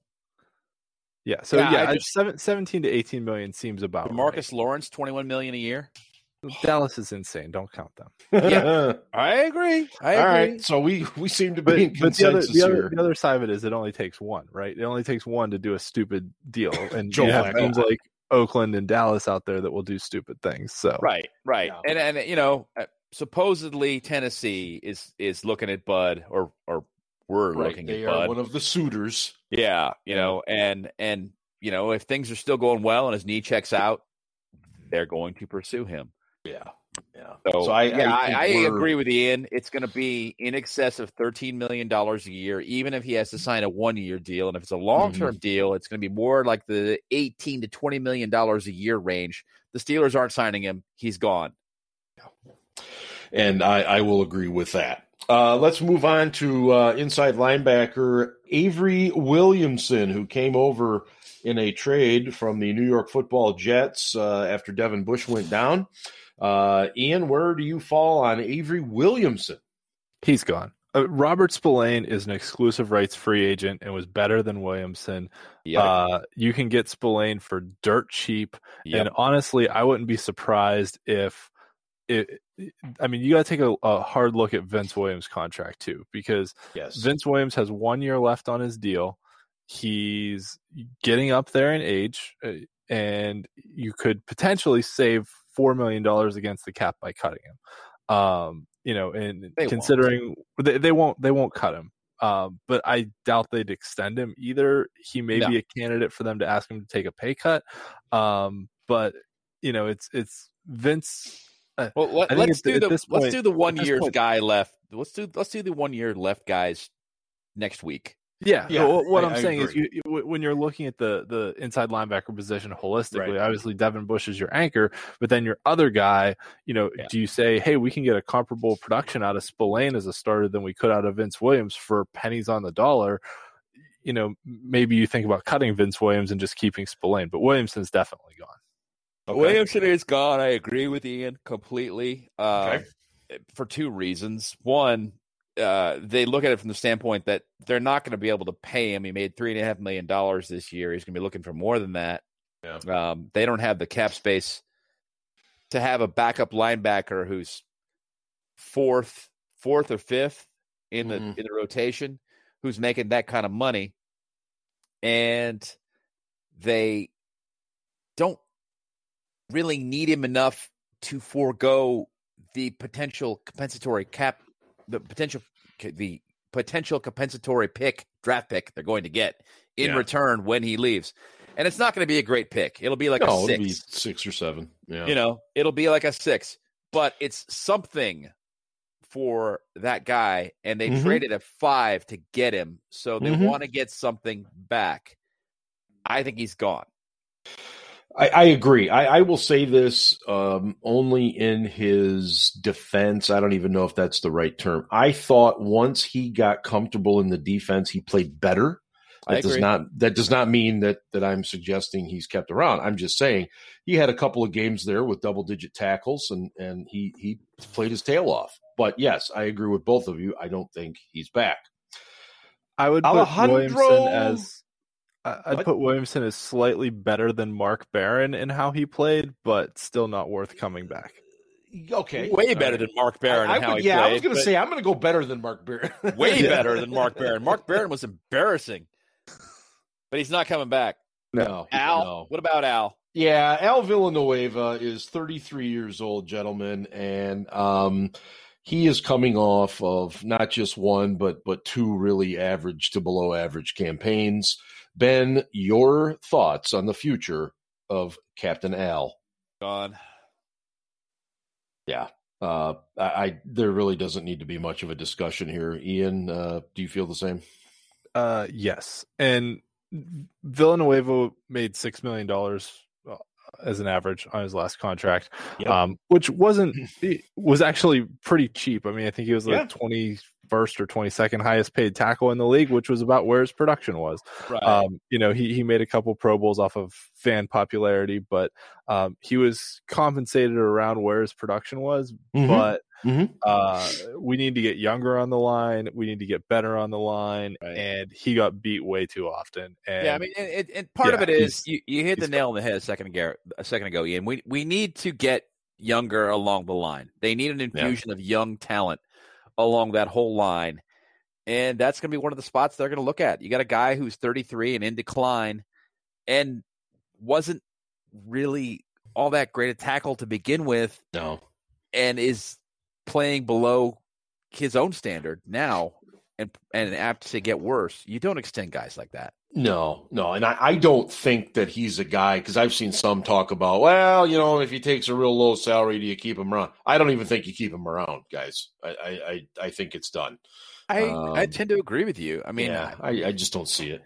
yeah. So yeah, yeah just, seven, 17 to 18 million seems about Marcus right. Lawrence, 21 million a year. Dallas is insane. Don't count them. yeah, I agree. I All agree. right, so we we seem to be but, but the other, the other, the other side of it is it only takes one, right? It only takes one to do a stupid deal, and you have teams like Oakland and Dallas out there that will do stupid things. So right, right, yeah. and and you know, uh, supposedly Tennessee is is looking at Bud, or or we're right. looking they at Bud, one of the suitors. Yeah, you know, and and you know, if things are still going well and his knee checks out, they're going to pursue him. Yeah. Yeah. So, so I, yeah, I, I, I agree with Ian. It's going to be in excess of $13 million a year, even if he has to sign a one year deal. And if it's a long term mm-hmm. deal, it's going to be more like the 18 to $20 million a year range. The Steelers aren't signing him. He's gone. And I, I will agree with that. Uh, let's move on to uh, inside linebacker Avery Williamson, who came over in a trade from the New York football Jets uh, after Devin Bush went down. Uh, Ian, where do you fall on Avery Williamson? He's gone. Uh, Robert Spillane is an exclusive rights free agent and was better than Williamson. Yep. Uh, you can get Spillane for dirt cheap. Yep. And honestly, I wouldn't be surprised if it, I mean, you got to take a, a, hard look at Vince Williams' contract too, because yes. Vince Williams has one year left on his deal. He's getting up there in age, uh, and you could potentially save four million dollars against the cap by cutting him. Um, you know, and they considering won't. They, they won't they won't cut him. Um, but I doubt they'd extend him either. He may No. be a candidate for them to ask him to take a pay cut. Um, but you know, it's it's Vince. Uh, Well, let, us do the this let's do the one year guy left. Let's do let's do the one year left guys next week. Yeah, Yeah, no, what I- I'm I saying is, you, you- when you're looking at the the inside linebacker position holistically, Right. obviously Devin Bush is your anchor, but then your other guy, you know, Yeah. do you say, hey, we can get a comparable production out of Spillane as a starter than we could out of Vince Williams for pennies on the dollar? You know, maybe you think about cutting Vince Williams and just keeping Spillane, but Williamson's definitely gone. Okay. Williamson is gone. I agree with Ian completely. Uh, Okay. For two reasons. One, uh, they look at it from the standpoint that they're not going to be able to pay him. He made three and a half million dollars this year. He's going to be looking for more than that. Yeah. Um, they don't have the cap space to have a backup linebacker who's fourth, fourth or fifth in the Mhm. in the rotation, who's making that kind of money, and they don't really need him enough to forego the potential compensatory cap, the potential the potential compensatory pick draft pick they're going to get in Yeah. return when he leaves. And it's not going to be a great pick. It'll be like no, a it'll six. be six or seven. Yeah. You know, it'll be like a six, but it's something for that guy. And they Mhm. traded a five to get him. So they Mhm. want to get something back. I think he's gone. I, I agree. I, I will say this um, only in his defense. I don't even know if that's the right term. I thought once he got comfortable in the defense, he played better. I That does agree. not that does not mean that that I'm suggesting he's kept around. I'm just saying he had a couple of games there with double digit tackles and and he he played his tail off. But yes, I agree with both of you. I don't think he's back. I would put Alejandro- Williamson as I- I'd What? put Williamson as slightly better than Mark Barron in how he played, but still not worth coming back. Okay, Way better right. than Mark Barron I, I how would, he yeah, played. I was going to say I'm going to go better than Mark Barron. way better than Mark Barron. Mark Barron was embarrassing, but he's not coming back. No, Al, no. what about Al? Yeah, Al Villanueva is 33 years old, gentlemen, and um, he is coming off of not just one, but but two really average to below average campaigns. Ben, your thoughts on the future of Captain Al? Gone. Yeah, uh, I, I there really doesn't need to be much of a discussion here. Ian, uh, do you feel the same? Uh, yes, and Villanueva made six million dollars as an average on his last contract, Yep. um, which wasn't was actually pretty cheap. I mean, I think he was Yeah. like twenty first or twenty second highest paid tackle in the league, which was about where his production was. Right. Um, you know, he he made a couple Pro Bowls off of fan popularity, but um, he was compensated around where his production was. Mhm. But Mhm. uh, we need to get younger on the line. We need to get better on the line, Right. and he got beat way too often. And yeah, I mean, and, and- part of it is you, you hit the nail on the head a second ago. A second ago, Ian. We we need to get younger along the line. They need an infusion of young talent along that whole line, and that's going to be one of the spots they're going to look at. You got a guy who's 33 and in decline, and wasn't really all that great a tackle to begin with, No, and is playing below his own standard now, and and apt to get worse. You don't extend guys like that. No, no, and I, I don't think that he's a guy because I've seen some talk about, well, you know, if he takes a real low salary, do you keep him around? I don't even think you keep him around, guys. I I, I, I think it's done. I I Um, tend to agree with you. I mean, yeah, I, I just don't see it.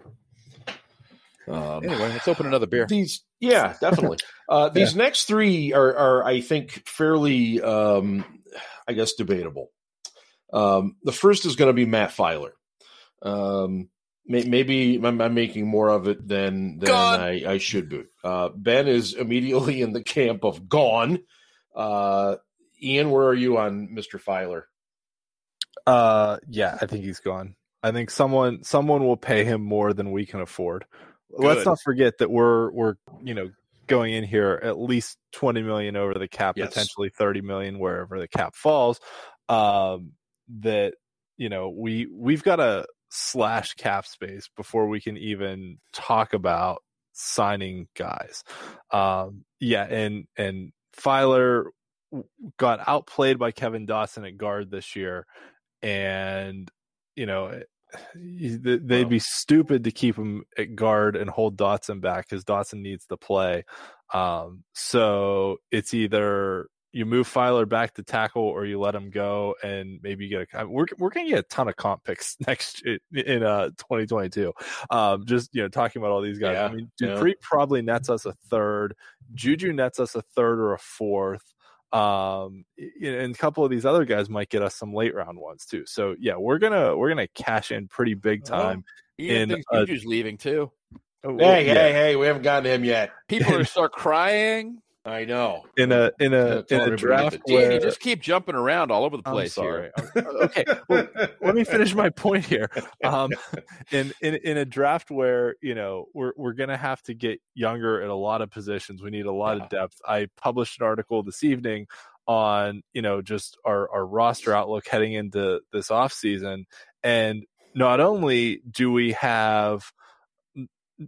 Um, anyway, let's open another beer. These, yeah, definitely. Uh, these next three are, are, I think, fairly, um, I guess, debatable. Um, the first is going to be Matt Feiler. Um, may, maybe I'm, I'm making more of it than than I, I should be. Uh, ben is immediately in the camp of gone. Uh, Ian, where are you on Mister Feiler? uh, yeah, I think he's gone. I think someone someone will pay him more than we can afford. Let's not forget that we're we're you know going in here at least 20 million over the cap Yes. potentially 30 million wherever the cap falls um that you know we we've got to slash cap space before we can even talk about signing guys um yeah and and Feiler got outplayed by Kevin Dotson at guard this year and you know they'd be stupid to keep him at guard and hold Dotson back because Dotson needs to play. Um, so it's either you move Feiler back to tackle or you let him go and maybe you get a we're we're gonna get a ton of comp picks next in uh 2022. Um, just you know talking about all these guys. Yeah, I mean Dupree yeah. probably nets us a third. Juju nets us a third or a fourth. Um, and a couple of these other guys might get us some late round ones too. So yeah, we're gonna we're gonna cash in pretty big time. Oh, in Juju's leaving too. Oh, hey, yeah. hey, hey, we haven't gotten him yet. People are start crying. I know. In a in a in a draft where you just keep jumping around all over the place here. okay, well, let me finish my point here. Um, in in in a draft where you know we're we're gonna have to get younger at a lot of positions. We need a lot yeah. of depth. I published an article this evening on you know just our our roster outlook heading into this off season, and not only do we have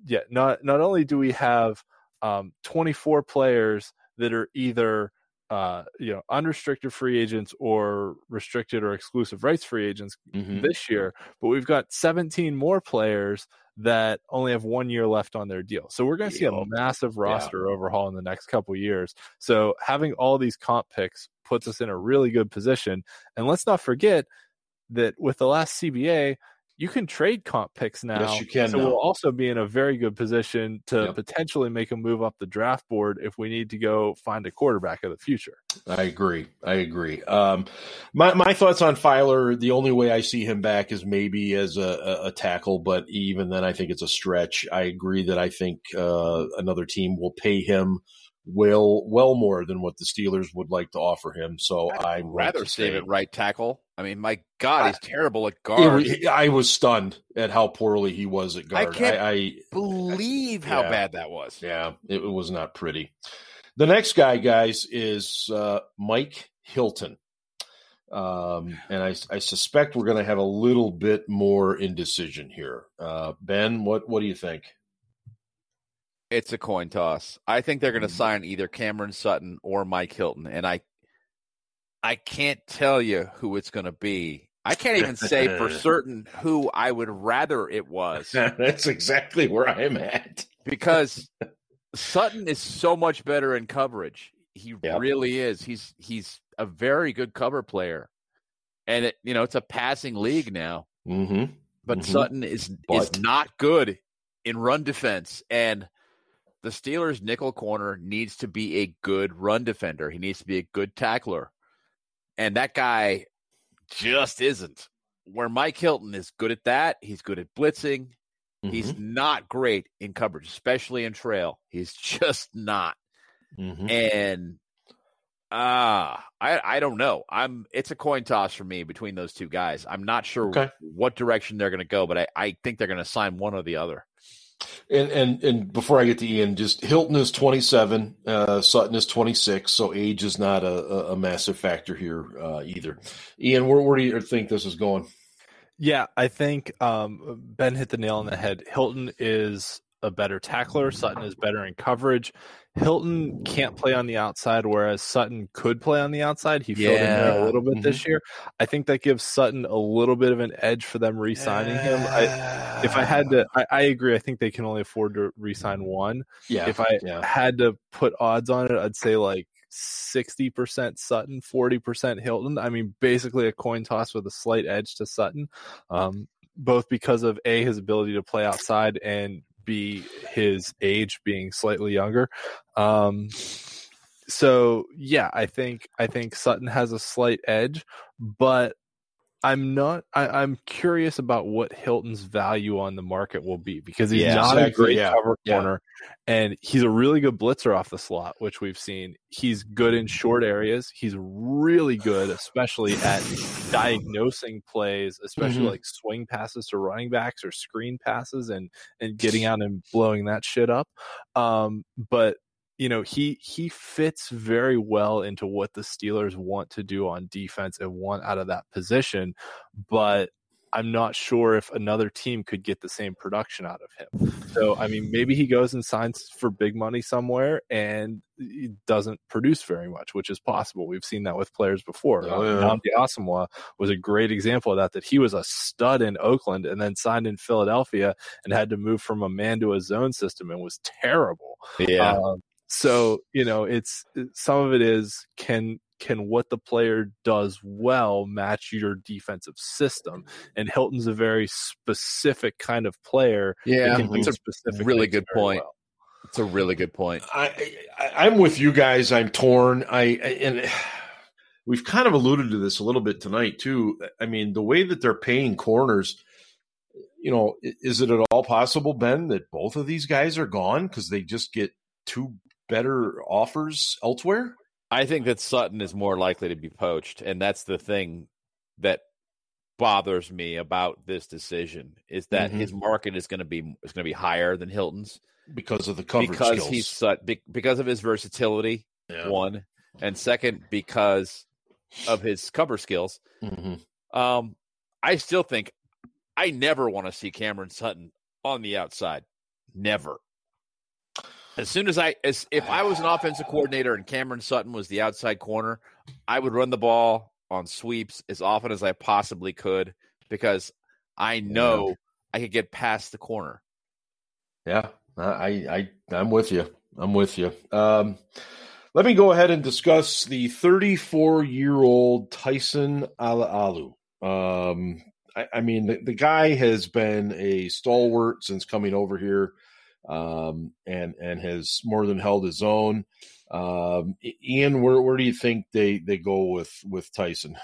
yeah not not only do we have um, 24 players that are either uh, you know unrestricted free agents or restricted or exclusive rights free agents mm-hmm. this year, but we've got 17 more players that only have one year left on their deal. So we're going to see a massive roster yeah. overhaul in the next couple years. So having all these comp picks puts us in a really good position. And let's not forget that with the last CBA, you can trade comp picks now. Yes, you can. So now. we'll also be in a very good position to yep. potentially make a move up the draft board if we need to go find a quarterback of the future. I agree. I agree. Um, my my thoughts on Feiler. The only way I see him back is maybe as a, a, a tackle, but even then, I think it's a stretch. I agree that I think uh, another team will pay him well well more than what the Steelers would like to offer him. So I'd rather save it right tackle. I mean, my God, he's I, terrible at guard. I was stunned at how poorly he was at guard. I can't I, I believe how yeah, bad that was. Yeah, it, was not pretty. The next guy, guys, is uh, Mike Hilton. Um, and I, I suspect we're going to have a little bit more indecision here. Uh, ben, what what do you think? It's a coin toss. I think they're going to mm-hmm. sign either Cameron Sutton or Mike Hilton, and I, I can't tell you who it's going to be. I can't even say for certain who I would rather it was. That's exactly where I am at. because Sutton is so much better in coverage. He yep. really is. He's he's a very good cover player, and it you know it's a passing league now. Mm-hmm. But mm-hmm. Sutton is but. is not good in run defense, and the Steelers' nickel corner needs to be a good run defender. He needs to be a good tackler. And that guy just isn't. Where Mike Hilton is good at that, he's good at blitzing. Mm-hmm. He's not great in coverage, especially in trail. He's just not. Mm-hmm. And ah, uh, I I don't know. I'm it's a coin toss for me between those two guys. I'm not sure okay. what direction they're going to go, but I I think they're going to sign one or the other. And, and and before I get to Ian, just Hilton is 27, uh, Sutton is 26, so age is not a, a massive factor here uh, either. Ian, where, where do you think this is going? Yeah, I think um, Ben hit the nail on the head. Hilton is a better tackler. Sutton is better in coverage. Hilton can't play on the outside, whereas Sutton could play on the outside. He filled in there a little bit mm-hmm. this year. I think that gives Sutton a little bit of an edge for them re-signing him. I, if I had to, I, I, agree. I think they can only afford to re-sign one. Yeah. If I yeah. had to put odds on it, I'd say like sixty percent Sutton, forty percent Hilton. I mean, basically a coin toss with a slight edge to Sutton. Um, both because of a his ability to play outside and be his age being slightly younger. Um, so yeah, I think I think Sutton has a slight edge, but I'm not. I, am curious about what Hilton's value on the market will be because he's yeah, not exactly, a great yeah, cover corner, yeah. and he's a really good blitzer off the slot, which we've seen. He's good in short areas. He's really good, especially at diagnosing plays, especially mm-hmm. like swing passes to running backs or screen passes, and and getting out and blowing that shit up. Um, but you know he he fits very well into what the Steelers want to do on defense and want out of that position but I'm not sure if another team could get the same production out of him. So, I mean, maybe he goes and signs for big money somewhere and he doesn't produce very much, which is possible. We've seen that with players before. Oh, yeah. Nnamdi Asomugha was a great example of that, that he was a stud in Oakland and then signed in Philadelphia and had to move from a man to a zone system and was terrible. Yeah. Um, so, you know, it's uh, some of it is can can what the player does well match your defensive system? And Hilton's a very specific kind of player. Yeah, it's a specific really good point. Well. It's a really good point. I, I am with you guys. I'm torn. I and we've kind of alluded to this a little bit tonight too. I mean, the way that they're paying corners. You know, is it at all possible, Ben, that both of these guys are gone because they just get two better offers elsewhere? I think that Sutton is more likely to be poached, and that's the thing that bothers me about this decision is that mm-hmm. his market is going to be is going to be higher than Hilton's because of the coverage because skills. he's because of his versatility. Yeah. One and second because of his cover skills. Mm-hmm. Um, I still think I never want to see Cameron Sutton on the outside. Never. As soon as I, as if I was an offensive coordinator and Cameron Sutton was the outside corner, I would run the ball on sweeps as often as I possibly could because I know yeah. I could get past the corner. Yeah, I, I, I'm with you. I'm with you. Um, let me go ahead and discuss the 34 year old Tyson Alualu. Um, I, I mean, the, the, guy has been a stalwart since coming over here um, and and has more than held his own. Um, Ian, where where do you think they they go with with Tyson?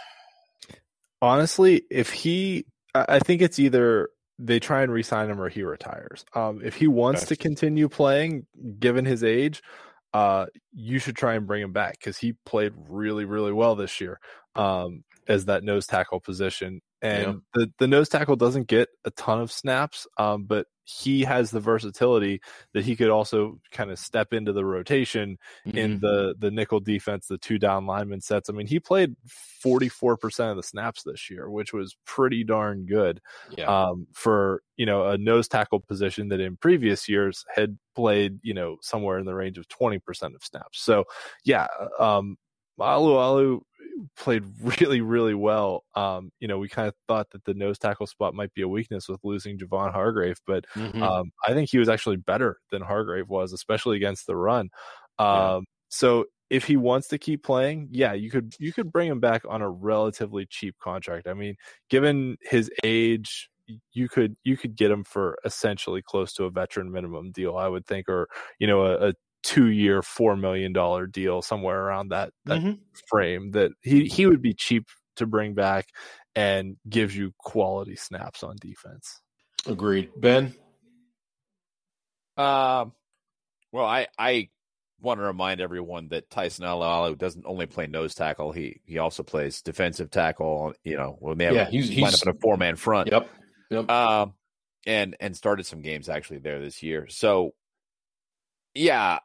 Honestly, if he, I think it's either they try and resign him or he retires. Um, if he wants to continue playing, given his age, uh, you should try and bring him back because he played really, really well this year um, as that nose tackle position. And yeah. the, the nose tackle doesn't get a ton of snaps, um, but he has the versatility that he could also kind of step into the rotation mm-hmm. in the the nickel defense, the two down lineman sets. I mean, he played 44% of the snaps this year, which was pretty darn good yeah. um, for, you know, a nose tackle position that in previous years had played, you know, somewhere in the range of 20% of snaps. So, yeah, um, Alualu played really, really well. Um, you know, we kind of thought that the nose tackle spot might be a weakness with losing Javon Hargrave, but mm-hmm. um, I think he was actually better than Hargrave was, especially against the run. Um, yeah. So if he wants to keep playing, yeah, you could you could bring him back on a relatively cheap contract. I mean, given his age, you could you could get him for essentially close to a veteran minimum deal, I would think, or you know, a, a two year, four million dollar deal somewhere around that that mm-hmm. frame that he he would be cheap to bring back and gives you quality snaps on defense. Agreed, Ben. Um, well, I I want to remind everyone that Tyson Alualu doesn't only play nose tackle; he he also plays defensive tackle. You know, when they have yeah, he's, he's up in a four man front. Yep. Yep. Um, and and started some games actually there this year. So, yeah,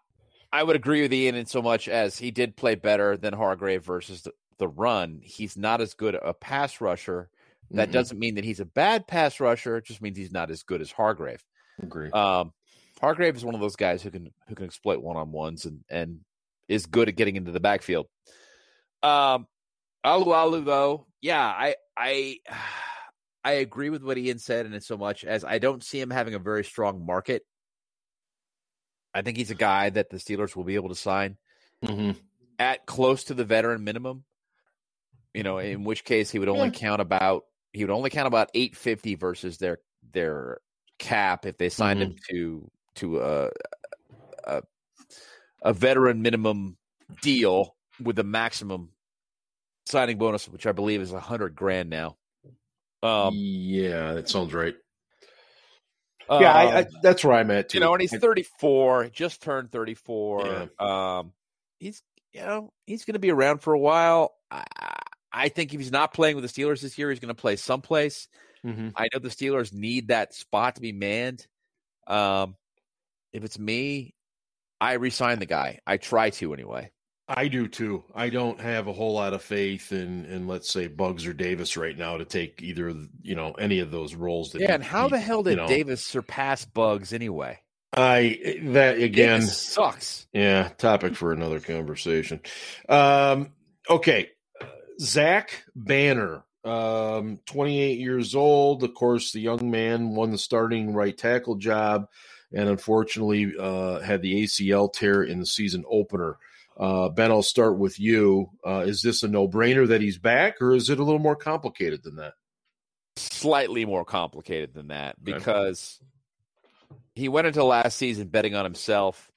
I would agree with Ian in so much as he did play better than Hargrave versus the, the run. He's not as good a pass rusher. That mm-hmm. doesn't mean that he's a bad pass rusher. It just means he's not as good as Hargrave. Agree. Um, Hargrave is one of those guys who can who can exploit one on ones and and is good at getting into the backfield. Um, Alualu though, yeah, I I I agree with what Ian said, and in so much as I don't see him having a very strong market I think he's a guy that the Steelers will be able to sign mm-hmm. at close to the veteran minimum. You know, in which case he would only yeah. count about he would only count about eight fifty versus their their cap if they signed mm-hmm. him to to a, a a veteran minimum deal with a maximum signing bonus, which I believe is a hundred grand now. Um, yeah, that sounds right yeah, I, I, um, that's where I'm at. Too. You know, and he's 34, just turned 34. Yeah. Um, he's you know he's going to be around for a while. I, I, think if he's not playing with the Steelers this year, he's going to play someplace. Mm-hmm. I know the Steelers need that spot to be manned. Um, if it's me, I resign the guy. I try to anyway. I do too. I don't have a whole lot of faith in, in let's say Buggs or Davis right now to take either you know any of those roles. That yeah, he, and how he, the hell did you know, Davis surpass Buggs anyway? I that again Davis sucks. Yeah, topic for another conversation. Um, okay, Zach Banner, um, 28 years old. Of course, the young man won the starting right tackle job, and unfortunately uh, had the ACL tear in the season opener. Uh, ben, I'll start with you. Uh, is this a no brainer that he's back, or is it a little more complicated than that? Slightly more complicated than that because okay. he went into last season betting on himself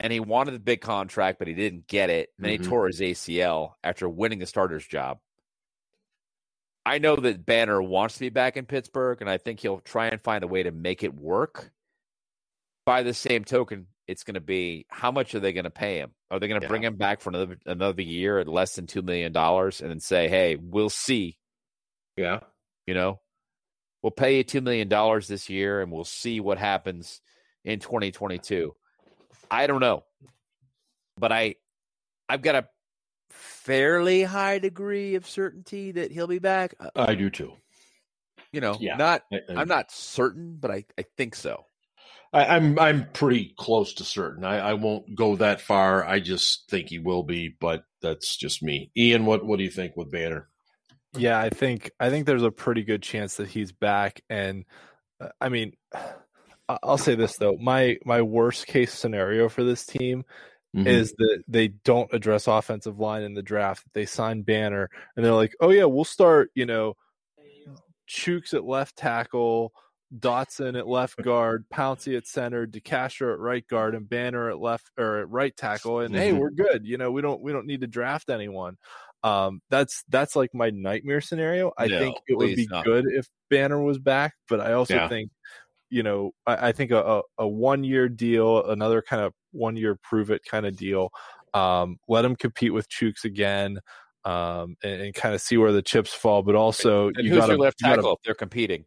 and he wanted a big contract, but he didn't get it. And then mm-hmm. he tore his ACL after winning the starter's job. I know that Banner wants to be back in Pittsburgh, and I think he'll try and find a way to make it work. By the same token, it's going to be how much are they going to pay him? Are they going to yeah. bring him back for another another year at less than two million dollars and then say, "Hey, we'll see." Yeah, you know, we'll pay you two million dollars this year, and we'll see what happens in 2022. I don't know, but I I've got a fairly high degree of certainty that he'll be back. Uh, I do too. You know, yeah. not I, I'm not certain, but I, I think so. I, am I'm, I'm pretty close to certain. I, I won't go that far. I just think he will be, but that's just me. Ian, what what do you think with Banner? Yeah, I think I think there's a pretty good chance that he's back, and uh, I mean, I'll say this though my my worst case scenario for this team mm-hmm. is that they don't address offensive line in the draft. They sign Banner, and they're like, oh yeah, we'll start. You know, Chuks at left tackle. Dotson at left guard, Pouncey at center, DeCastro at right guard, and Banner at left or at right tackle. And mm-hmm. hey, we're good. You know, we don't we don't need to draft anyone. Um, that's that's like my nightmare scenario. I no, think it would be not. good if Banner was back, but I also yeah. think, you know, I, I think a, a, one year deal, another kind of one year prove it kind of deal. Um, let him compete with Chuks again. Um, and, and, kind of see where the chips fall, but also and you got to left tackle gotta, if they're competing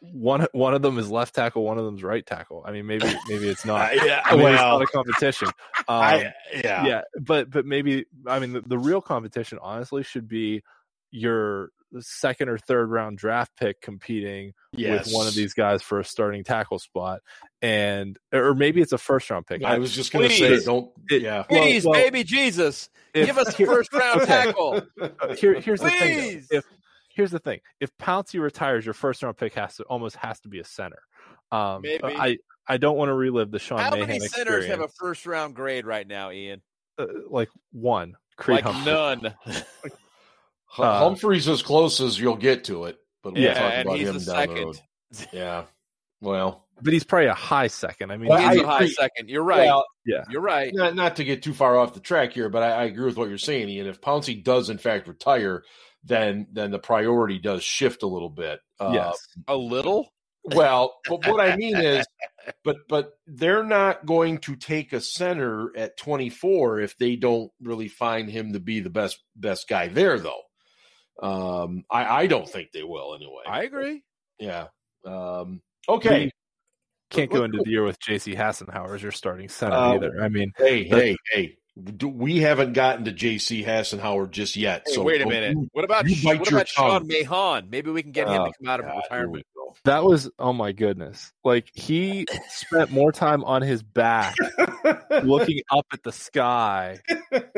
one one of them is left tackle, one of them is right tackle. I mean, maybe maybe it's not. yeah, I mean, well, it's not a competition. Um, I, yeah, yeah, but but maybe I mean the, the real competition, honestly, should be your second or third round draft pick competing yes. with one of these guys for a starting tackle spot, and or maybe it's a first round pick. I was just going to say, don't. It, yeah, please, well, baby Jesus, if, give us a first round tackle. Here, here's please. the thing: if here's the thing: if Pouncey retires, your first round pick has to almost has to be a center. Um, Maybe. I I don't want to relive the Sean. How Mahan many centers have a first round grade right now, Ian? Uh, like one. Creed like Humphrey. none. uh, Humphrey's as close as you'll get to it, but we'll yeah, talk about him down second. the road. Yeah. Well, but he's probably a high second. I mean, well, he's I a high second. You're right. Well, yeah, you're right. Not, not to get too far off the track here, but I, I agree with what you're saying, Ian. If Pouncey does in fact retire, then then the priority does shift a little bit. Uh, yes, a little. Well, but what I mean is, but but they're not going to take a center at 24 if they don't really find him to be the best best guy there, though. Um, I I don't think they will anyway. I agree. Yeah. Um, okay. Can't go into the year with J.C. Hassenauer as your starting center uh, either. I mean, hey, hey, hey! We haven't gotten to J.C. Hassenauer just yet. Hey, so wait a minute. You, what about what about Sean Mahan? Maybe we can get him to oh, come out of God, retirement. That was oh my goodness! Like he spent more time on his back, looking up at the sky,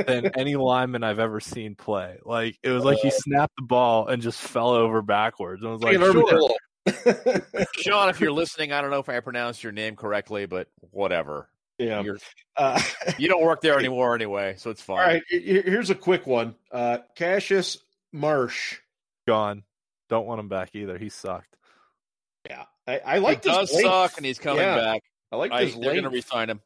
than any lineman I've ever seen play. Like it was like he uh, snapped the ball and just fell over backwards. And was like, sure. Sean, if you're listening, I don't know if I pronounced your name correctly, but whatever. Yeah. Uh, you don't work there anymore anyway, so it's fine. All right. Here's a quick one uh, Cassius Marsh. Gone. Don't want him back either. He sucked. Yeah. I, I like he this. does length. suck, and he's coming yeah. back. I like this. I, they're going to resign him.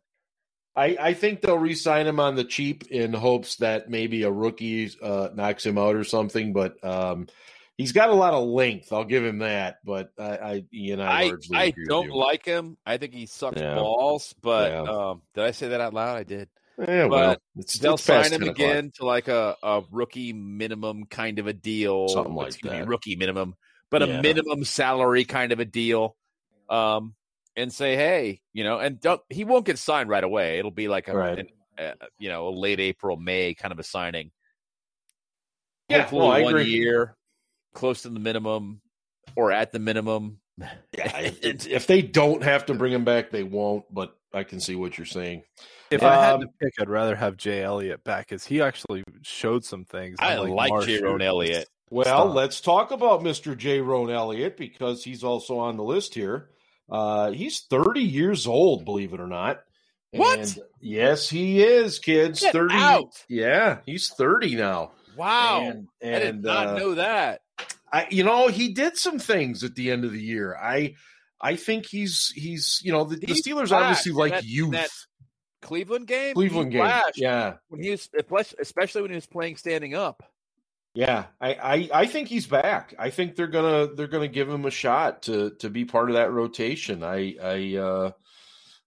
I, I think they'll re-sign him on the cheap in hopes that maybe a rookie uh, knocks him out or something. But um, he's got a lot of length. I'll give him that. But I, I you know, I, I don't like him. I think he sucks yeah. balls. But yeah. um, did I say that out loud? I did. Yeah, well, it's, they'll it's sign him again to like a, a rookie minimum kind of a deal, something like that. rookie minimum, but yeah. a minimum salary kind of a deal. Um, and say, hey, you know, and don't he won't get signed right away. It'll be like a, right. an, uh, you know, a late April, May kind of a signing. Yeah, Hopefully well, one agree. year, close to the minimum or at the minimum. Yeah, it- if they don't have to bring him back, they won't. But I can see what you're saying. If I had Um, to pick, I'd rather have Jay Elliott back because he actually showed some things. I like Marsh, Jayrone Elliott. Well, Stop. let's talk about Mr. Jayrone Elliott because he's also on the list here. Uh, he's 30 years old, believe it or not. What? And yes, he is, kids. Get 30. out. Yeah, he's 30 now. Wow. And, I did not uh, know that. I, you know, he did some things at the end of the year. I, I think he's he's you know the, the Steelers back. obviously like that- youth. that Cleveland game? Cleveland game, flashed yeah, When he was, especially when he was playing standing up. yeah. I, I I think he's back. I think they're gonna they're gonna give him a shot to to be part of that rotation. I I uh,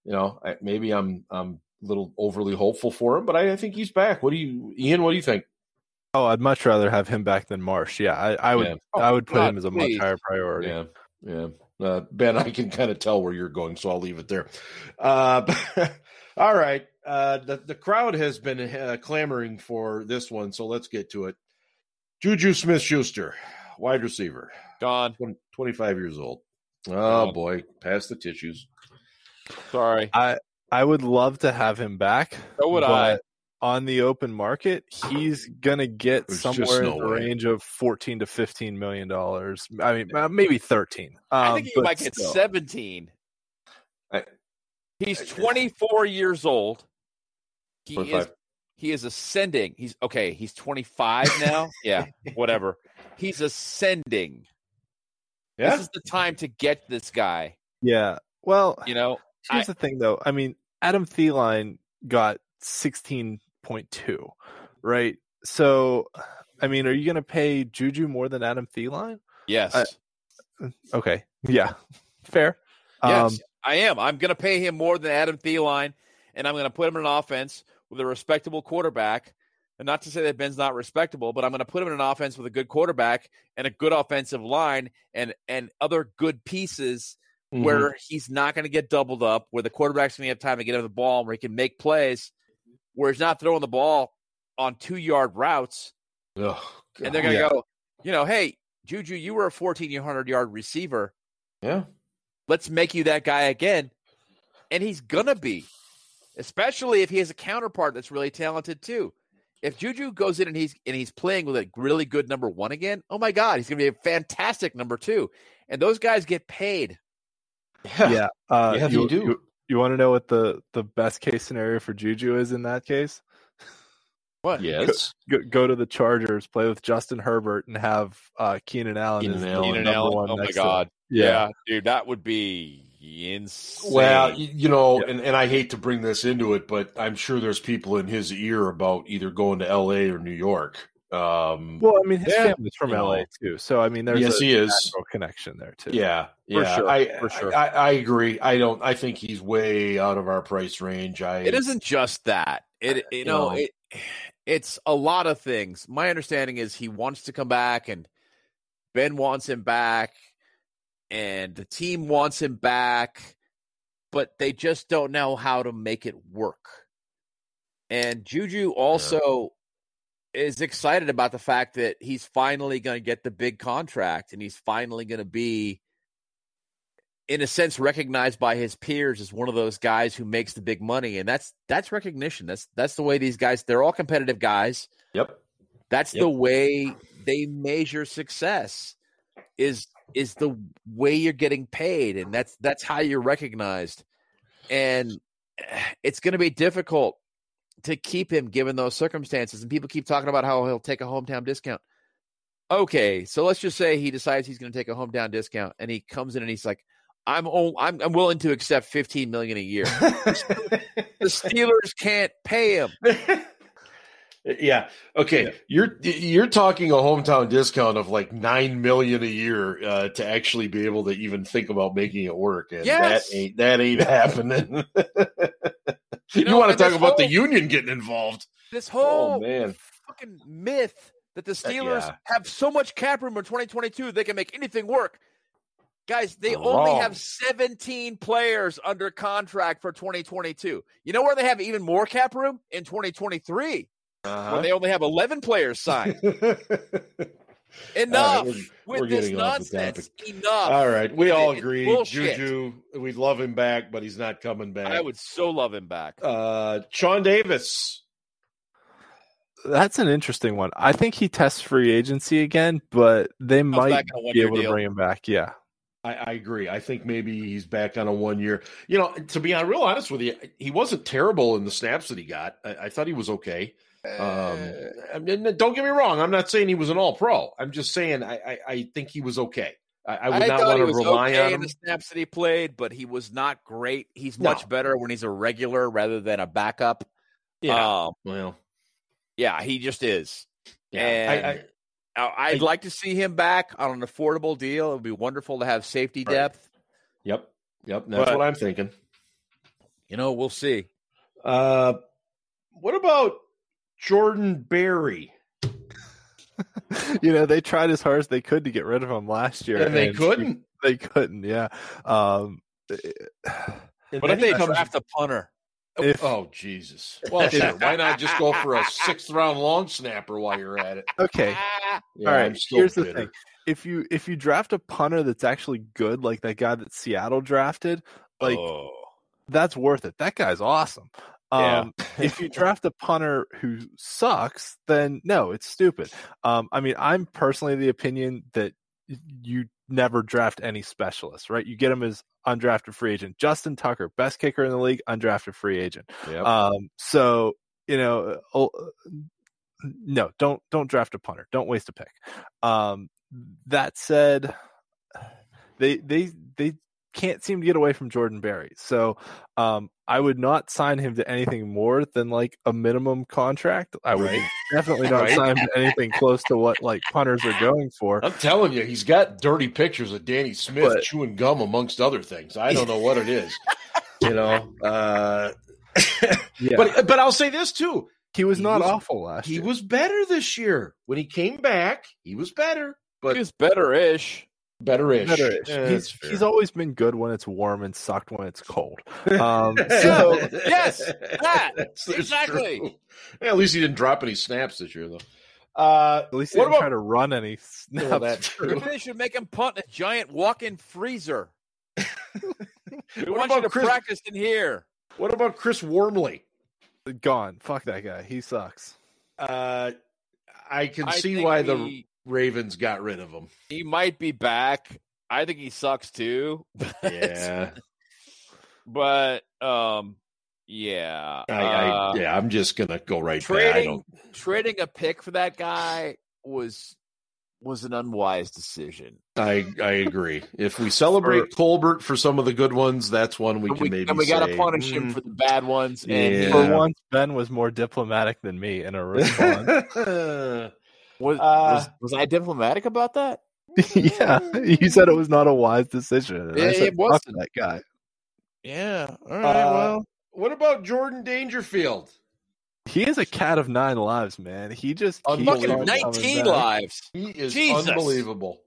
you know I, maybe I'm I'm a little overly hopeful for him, but I, I think he's back. What do you, Ian? What do you think? Oh, I'd much rather have him back than Marsh. Yeah, I, I would. Yeah. I would put God, him as a please. much higher priority. Yeah, yeah. Uh, ben, I can kind of tell where you're going, so I'll leave it there. Uh, all right. Uh, the, the crowd has been uh, clamoring for this one, so let's get to it. Juju Smith Schuster, wide receiver, Gone. 20, 25 years old. Oh, Oh. boy. Pass the tissues. Sorry. I would love to have him back. So would I. but On the open market, he's gonna get There's somewhere no in the way. range of fourteen to fifteen million dollars. I mean, uh, maybe thirteen. Um, I think he but might get still. 17. I- He's 24 years old. He is he is ascending. He's okay, he's 25 now. yeah, whatever. He's ascending. Yeah. This is the time to get this guy, Yeah. Well, you know. here's the thing, though. I mean, Adam Thielen got sixteen point two, right? So, I mean, are you going to pay Juju more than Adam Thielen? Yes. Okay. Yeah. Fair. yes. Um, I am. I'm going to pay him more than Adam Thielen and I'm going to put him in an offense with a respectable quarterback. And not to say that Ben's not respectable, but I'm going to put him in an offense with a good quarterback and a good offensive line and and other good pieces Mhm. where he's not going to get doubled up, where the quarterback's going to have time to get him the ball, where he can make plays, where he's not throwing the ball on two yard routes, Ugh, and they're going to yeah. go, you know, hey Juju, you were a 1400 yard receiver. Yeah. Let's make you that guy again, and he's gonna be, especially if he has a counterpart that's really talented too. If Juju goes in and he's and he's playing with a really good number one again, oh my god, he's gonna be a fantastic number two. And those guys get paid. yeah. Uh, Yeah, you, you do. You, you want to know what the the best case scenario for Juju is in that case? What? Yes. Go, go to the Chargers, play with Justin Herbert, and have uh, Keenan Allen. Keenan as Allen. Keenan Allen. one Oh my next to him. god. Yeah. Yeah. dude, that would be insane. Well, you know, Yeah. and, and I hate to bring this into it, but I'm sure there's people in his ear about either going to L.A. or New York. Um, Well, I mean, his Yeah. family's from LA know. too, so I mean, there's yes, a he is. natural connection there too. Yeah, For yeah. sure, I, for sure. I, I agree. I don't. I think he's way out of our price range. I. it isn't just that. It you know, know. it it's a lot of things. My understanding is he wants to come back and Ben wants him back and the team wants him back, but they just don't know how to make it work. And Juju also is excited about the fact that he's finally going to get the big contract and he's finally going to be in a sense recognized by his peers as one of those guys who makes the big money. And that's that's recognition. That's that's the way these guys they're all competitive guys. Yep. that's Yep. the way they measure success is is the way you're getting paid. And that's that's how you're recognized. And eh, it's going to be difficult to keep him given those circumstances and people keep talking about how he'll take a hometown discount okay so let's just say he decides he's going to take a hometown discount and he comes in and he's like i'm I'm, I'm willing to accept 15 million a year the steelers can't pay him yeah. Okay. Yeah. You're you're talking a hometown discount of like nine million a year uh, to actually be able to even think about making it work, and Yes. that ain't that ain't happening. you know, want to talk this about the union getting involved? this whole Oh man. fucking myth that the Steelers yeah. have so much cap room in 2022 they can make anything work. Guys, they Wrong. only have 17 players under contract for 2022. You know where they have even more cap room? In 2023, Uh-huh. when they only have 11 players signed. Enough All right, we're- we're this getting off the nonsense. Enough. All right, we all It's agree. bullshit. Juju, we'd love him back, but he's not coming back. I would so love him back. Uh, Sean Davis. That's an interesting one. I think he tests free agency again, but they might back on be one-year able to bring him back. Yeah. I, I agree. I think maybe he's back on a one year. You know, to be real honest with you, he wasn't terrible in the snaps that he got. I, I thought he was okay. Um, I mean, don't get me wrong. I'm not saying he was an all pro. I'm just saying I, I, I think he was okay. I, I would not want to rely okay on in him. the snaps that he played, but he was not great. He's No. much better when he's a regular rather than a backup. Yeah. Um, well, yeah, he just is. yeah. And I, I, I- I'd I- like to see him back on an affordable deal. It would be wonderful to have safety Right. depth. yep. Yep. That's But- what I'm thinking. You know, we'll see. Uh, what about Jordan Berry? you know, they tried as hard as they could to get rid of him last year. And they couldn't. They couldn't, yeah. Um, But if they he comes- draft a punter, if, Oh Jesus! Well, sure. Why not just go for a sixth round long snapper while you're at it? okay. ah, Yeah, All right, I'm still here's the thing. If you if you draft a punter that's actually good, like that guy that Seattle drafted, like oh. that's worth it. That guy's awesome. Yeah. Um, if you draft a punter who sucks, then no, it's stupid. Um, I mean, I'm personally the opinion that you never draft any specialists, right? You get him as undrafted free agent. Justin Tucker, best kicker in the league, undrafted free agent. Yep. Um, so you know, uh, uh, no, don't don't draft a punter. Don't waste a pick. Um, that said, they they they can't seem to get away from Jordan Berry. So um, I would not sign him to anything more than like a minimum contract. I would Right. definitely not Right. sign him to anything close to what like punters are going for. I'm telling you, he's got dirty pictures of Danny Smith But- chewing gum amongst other things. I don't know what it is. you know, uh, Yeah, but but I'll say this too: he was he not was- awful last he year. was better this year when he came back. He was better, but he was better-ish. Better-ish. Better-ish. Yeah, he's he's always been good when it's warm and sucked when it's cold. Um, so yes, that. That's- that's Exactly. Yeah, at least he didn't drop any snaps this year, though. Uh, at least he what didn't about try to run any Well, snaps. that's true. Maybe they should make him punt a giant walk-in freezer. We What want you about to Chris- practice in here. What about Chris Wormley? Gone. Fuck that guy. He sucks. Uh, I can I see think why the he, Ravens got rid of him. he might be back. I think he sucks too. But, Yeah, but um, yeah, I, I, Uh, yeah. I'm just gonna go right back. I trading don't. trading a pick for that guy was was an unwise decision. I I agree. If we celebrate Colbert for some of the good ones, that's one we can we, maybe. and we got to punish him mm, for the bad ones. And Yeah. For once, Ben was more diplomatic than me in a response. was, Uh, was was I diplomatic about that? yeah, you said it was not a wise decision. And I Yeah, said, it wasn't. that guy. Yeah. All right, well. what about Jordan Dangerfield? He is a cat of nine lives, man. He just keeps Fucking on fucking coming nineteen lives. He is Jesus. unbelievable.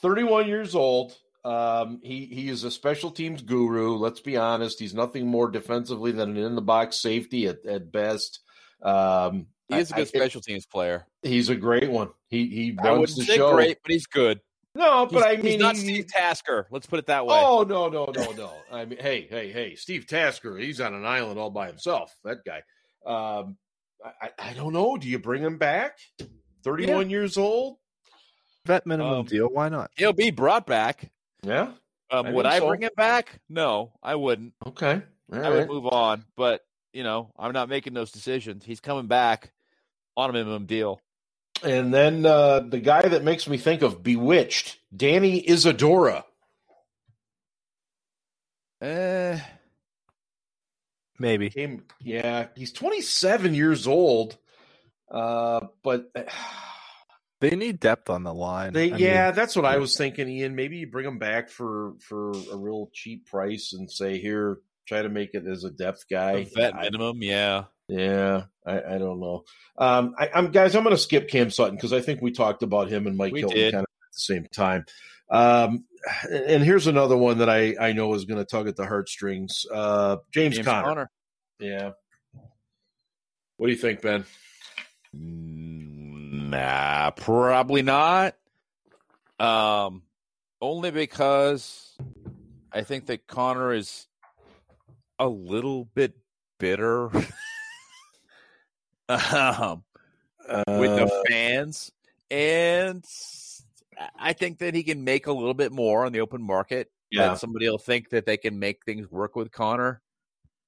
31 years old. Um, he he is a special teams guru. Let's be honest. He's nothing more defensively than an in the box safety at, at best. Um, He is a I- good I- special teams player. he's a great one. He he I runs wouldn't the say show. great, but he's good. No, but He's, I he's mean, not Steve Tasker. Let's put it that way. Oh no no no no! I mean, hey hey hey, Steve Tasker, he's on an island all by himself. That guy. Um, I, I- I don't know. Do you bring him back? Thirty-one years old. Vet minimum Um, deal. Why not? He'll be brought back. Yeah. Um, I would I so. bring him back? No, I wouldn't. Okay. All I would move on. But you know, I'm not making those decisions. He's coming back on a minimum deal. And then uh, the guy that makes me think of Bewitched, Danny Isidora. Eh, Maybe. Came, yeah, he's 27 years old. Uh, but They need depth on the line. they, I mean, yeah, that's what I was thinking, Ian. Maybe you bring him back for for a real cheap price and say, here, try to make it as a depth guy. a vet minimum, yeah. Yeah, I, I don't know. Um, I, I'm guys. I'm going to skip Cam Sutton because I think we talked about him and Mike We Hilton did. kind of the same time. Um, and here's another one that I, I know is going to tug at the heartstrings. Uh, James, James Conner. Conner. Yeah. What do you think, Ben? Mm, nah, probably not. Um, only because I think that Conner is a little bit bitter um, uh, with the uh, fans, and I think that he can make a little bit more on the open market. Yeah, somebody will think that they can make things work with Conner.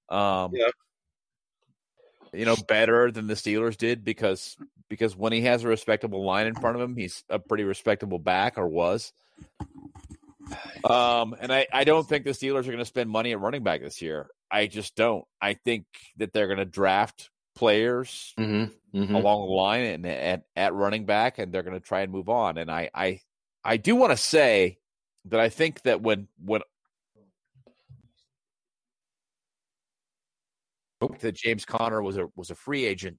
Um, yeah. You know, better than the Steelers did because because when he has a respectable line in front of him, he's a pretty respectable back or was. Um, and I, I don't think the Steelers are going to spend money at running back this year. I just don't. I think that they're going to draft players mm-hmm, mm-hmm. along the line and at, at running back, and they're going to try and move on. And I, I, I do want to say that I think that when when that James Conner was a was a free agent,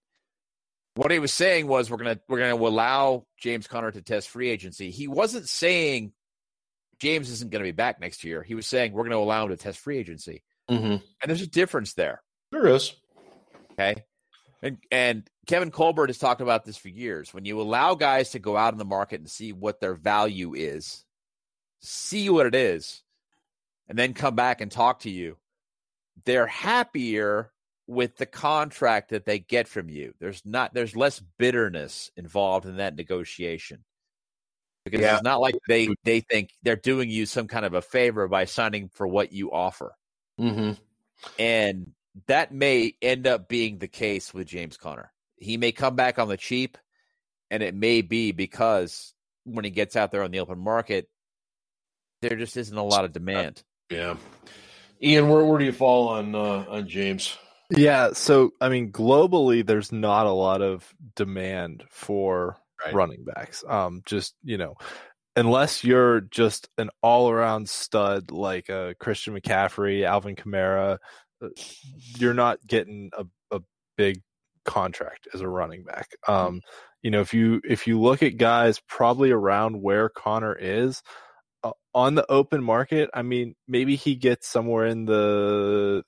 what he was saying was we're gonna we're gonna allow James Conner to test free agency. He wasn't saying James isn't going to be back next year. He was saying we're going to allow him to test free agency. Mm-hmm. And there's a difference there. There is. Okay. And and Kevin Colbert has talked about this for years. When you allow guys to go out in the market and see what their value is, see what it is, and then come back and talk to you, they're happier with the contract that they get from you. There's not there's less bitterness involved in that negotiation. Because yeah. it's not like they they think they're doing you some kind of a favor by signing for what you offer. Mm-hmm. And that may end up being the case with James Conner. He may come back on the cheap, and it may be because when he gets out there on the open market, there just isn't a lot of demand. Yeah, Ian, where where do you fall on uh, on James? Yeah, so I mean, globally, there's not a lot of demand for right. running backs. Um, just you know, unless you're just an all around stud like a Christian McCaffrey, Alvin Kamara, uh, you're not getting a, a big contract as a running back. Um, you know, if you if you look at guys probably around where Conner is uh, on the open market, I mean, maybe he gets somewhere in the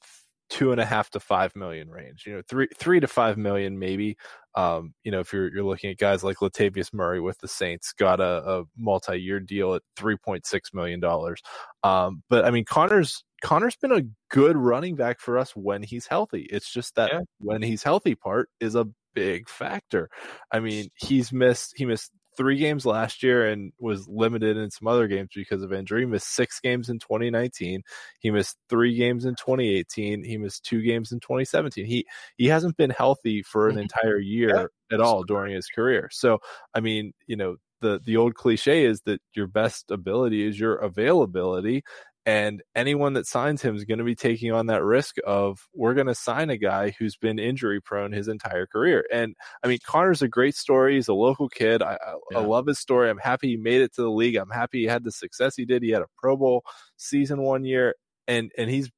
two and a half to five million range. You know, three three to five million maybe. Um, you know, if you're you're looking at guys like Latavius Murray with the Saints, got a, a multi-year deal at three point six million dollars. Um, but I mean, Conner's Conner's been a good running back for us when he's healthy. It's just that yeah. when he's healthy part is a big factor. I mean, he's missed he missed three games last year and was limited in some other games because of injury. He missed six games in 2019. He missed three games in 2018. He missed two games in 2017. He he hasn't been healthy for an mm-hmm. entire year at all during his career. So I mean, you know, the the old cliche is that your best ability is your availability and anyone that signs him is going to be taking on that risk of we're going to sign a guy who's been injury prone his entire career. And I mean, Conner's a great story. He's a local kid. I, I, yeah. I love his story. I'm happy he made it to the league. I'm happy he had the success he did. He had a Pro Bowl season one year, and and he's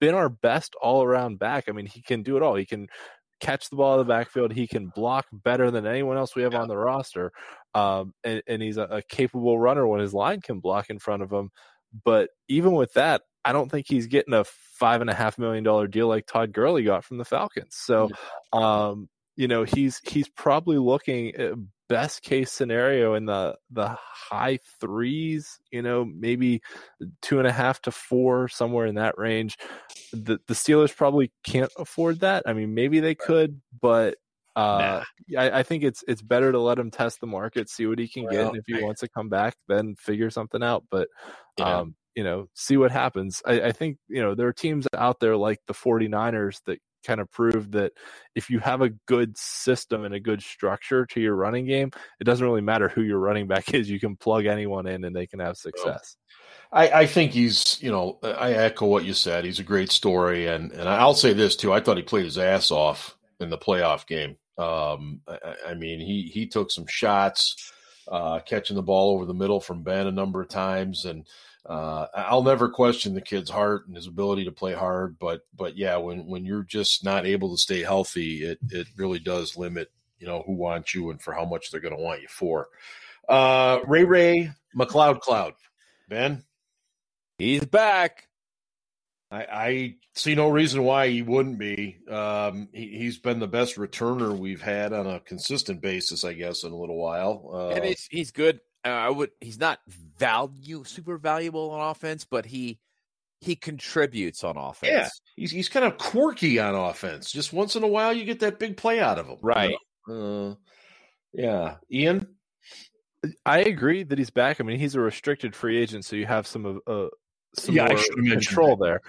been our best all around back. I mean, he can do it all. He can catch the ball in the backfield. He can block better than anyone else we have yeah. on the roster. Um, and, and he's a, a capable runner when his line can block in front of him. But even with that, I don't think he's getting a five and a half million dollar deal like Todd Gurley got from the Falcons. So, um, you know, he's he's probably looking at best case scenario in the the high threes. You know, maybe two and a half to four, somewhere in that range. The the Steelers probably can't afford that. I mean, maybe they could, but uh, nah. I, I, think it's it's better to let him test the market, see what he can well, get, and if he wants to come back, then figure something out. But yeah. um, you know, see what happens. I, I, think you know there are teams out there like the 49ers that kind of prove that if you have a good system and a good structure to your running game, it doesn't really matter who your running back is. You can plug anyone in and they can have success. I, I, think he's, you know, I echo what you said. He's a great story, and and I'll say this too. I thought he played his ass off in the playoff game. Um, I, I, mean, he he took some shots, uh, catching the ball over the middle from Ben a number of times, and uh, I'll never question the kid's heart and his ability to play hard. But but yeah, when when you're just not able to stay healthy, it it really does limit you know who wants you and for how much they're going to want you for. Uh, Ray Ray McCloud Cloud. Ben, he's back. I, I, see no reason why he wouldn't be. Um, he, has been the best returner we've had on a consistent basis, I guess, in a little while. Uh, and he's, he's good. Uh, I would. He's not value super valuable on offense, but he he contributes on offense. Yeah, he's he's kind of quirky on offense. Just once in a while, you get that big play out of him. Right. You know? uh, yeah, Ian. I agree that he's back. I mean, he's a restricted free agent, so you have some of uh, some yeah, control there.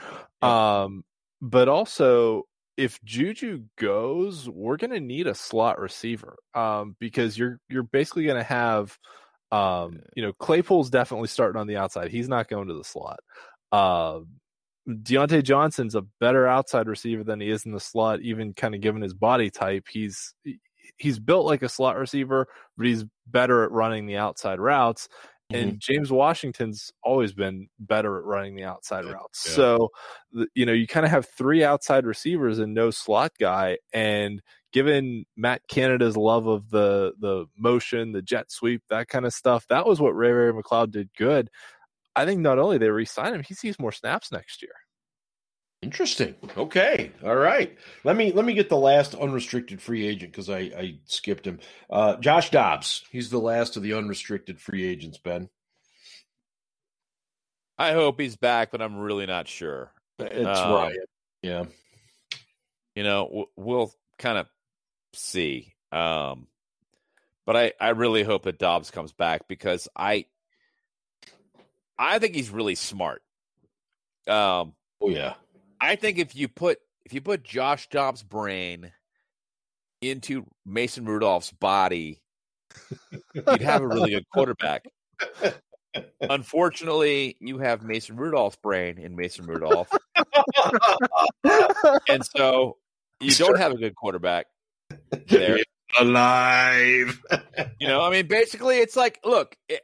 Yeah. Um, but also, if Juju goes, we're going to need a slot receiver um, because you're you're basically going to have, um, you know, Claypool's definitely starting on the outside. He's not going to the slot. Uh, Diontae Johnson's a better outside receiver than he is in the slot, even kind of given his body type. He's he's built like a slot receiver, but he's better at running the outside routes. And mm-hmm. James Washington's always been better at running the outside routes. Yeah. So, you know, you kind of have three outside receivers and no slot guy. And given Matt Canada's love of the the motion, the jet sweep, that kind of stuff, that was what Ray Ray McCloud did good. I think not only they re-sign him, he sees more snaps next year. Interesting. Okay. All right. Let me let me get the last unrestricted free agent because I, I skipped him. Uh, Josh Dobbs. He's the last of the unrestricted free agents. Ben. I hope he's back, but I'm really not sure. It's um, right. Yeah. You know, we'll kind of see. Um, but I I really hope that Dobbs comes back because I I think he's really smart. Um. Oh yeah I think if you put if you put Josh Dobbs' brain into Mason Rudolph's body, you'd have a really good quarterback. Unfortunately, you have Mason Rudolph's brain in Mason Rudolph. and so you don't have a good quarterback there. Alive. you know, I mean, basically, it's like, look, it,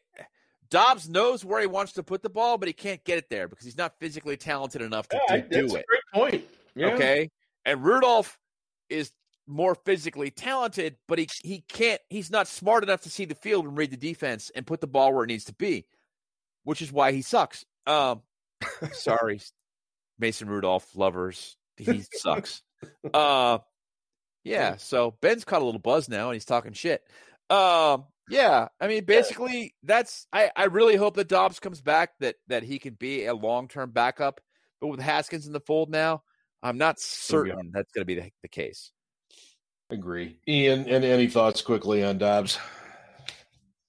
Dobbs knows where he wants to put the ball, but he can't get it there because he's not physically talented enough to, yeah, to do it. great point. Yeah. Okay. And Rudolph is more physically talented, but he he can't he's not smart enough to see the field and read the defense and put the ball where it needs to be, which is why he sucks. Um sorry, Mason Rudolph lovers. He sucks. Uh yeah, so Ben's caught a little buzz now and he's talking shit. Um yeah, I mean, basically, that's. I, I really hope that Dobbs comes back. That that he can be a long term backup. But with Haskins in the fold now, I'm not certain that's going to be the, the case. Agree, Ian. And any thoughts quickly on Dobbs?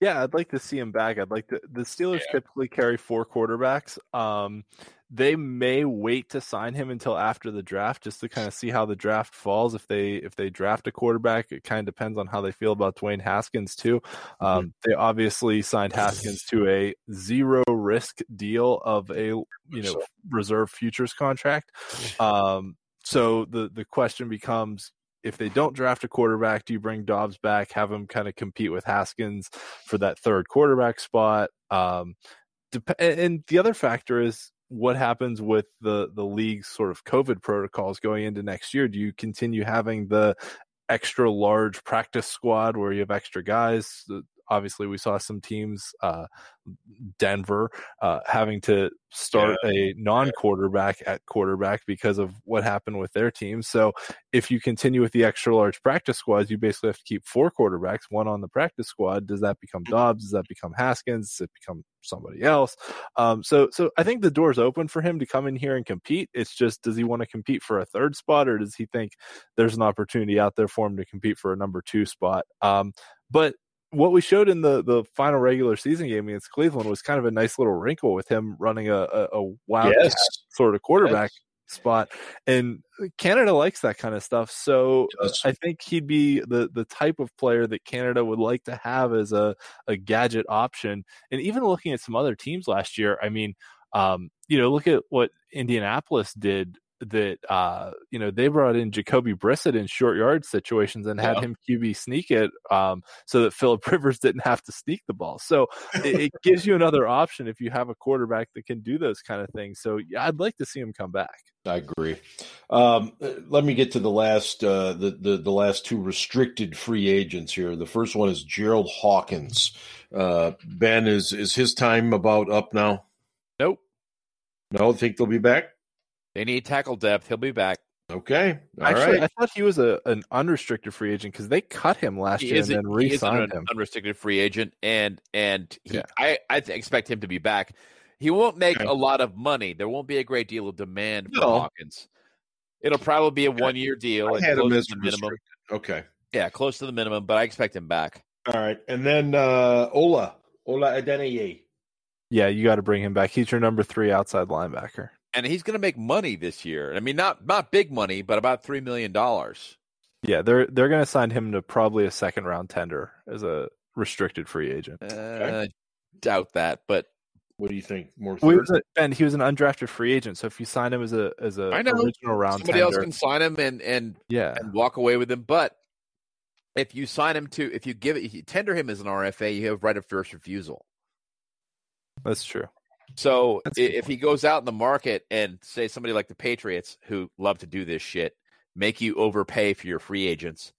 Yeah, I'd like to see him back. I'd like to. The Steelers yeah. typically carry four quarterbacks. Um, they may wait to sign him until after the draft just to kind of see how the draft falls if they if they draft a quarterback it kind of depends on how they feel about Dwayne Haskins too mm-hmm. um, they obviously signed Haskins to a zero risk deal of a you know reserve futures contract um, so the the question becomes if they don't draft a quarterback, do you bring Dobbs back, have him kind of compete with Haskins for that third quarterback spot? Um, and the other factor is what happens with the the league's sort of COVID protocols going into next year? Do you continue having the extra large practice squad where you have extra guys? Obviously, we saw some teams, uh, Denver, uh, having to start yeah. a non-quarterback at quarterback because of what happened with their team. So if you continue with the extra large practice squads, you basically have to keep four quarterbacks, one on the practice squad. Does that become Dobbs? Does that become Haskins? Does it become somebody else? Um, so so I think the door's open for him to come in here and compete. It's just does he want to compete for a third spot or does he think there's an opportunity out there for him to compete for a number two spot? Um, but what we showed in the the final regular season game against Cleveland was kind of a nice little wrinkle with him running a a, a wild yes. sort of quarterback yes. spot, and Canada likes that kind of stuff. So I think he'd be the the type of player that Canada would like to have as a a gadget option. And even looking at some other teams last year, I mean, um, you know, look at what Indianapolis did that uh, you know they brought in Jacoby Brissett in short yard situations and had him QB sneak it um, so that Philip Rivers didn't have to sneak the ball. So it, it, gives you another option if you have a quarterback that can do those kind of things. So yeah, I'd like to see him come back. I agree. Um, let me get to the last uh, the, the the last two restricted free agents here. The first one is Gerald Hawkins. Uh, ben, is is his time about up now? Nope. No, think they'll be back. They need tackle depth. He'll be back. Okay. All Actually, right. I thought he was a an unrestricted free agent because they cut him last he year and then re-signed him. Unrestricted free agent, and and he, yeah. I I expect him to be back. He won't make okay. a lot of money. There won't be a great deal of demand for no. Hawkins. It'll probably be a one year deal. I had him as minimum. Okay. Yeah, close to the minimum, but I expect him back. All right, and then uh Ola Ola Adeniyi. Yeah, you got to bring him back. He's your number three outside linebacker and he's going to make money this year. I mean, not not big money, but about three million dollars. Yeah, they're they're going to sign him to probably a second round tender as a restricted free agent. Uh, okay. Doubt that, but what do you think? More and he was an undrafted free agent. So if you sign him as a as a I know. original round, somebody tender, else can sign him and and yeah, and walk away with him. But if you sign him to, if you give it, if you tender him as an RFA, you have right of first refusal. That's true. So That's if he goes out in the market and say somebody like the Patriots, who love to do this shit, make you overpay for your free agents,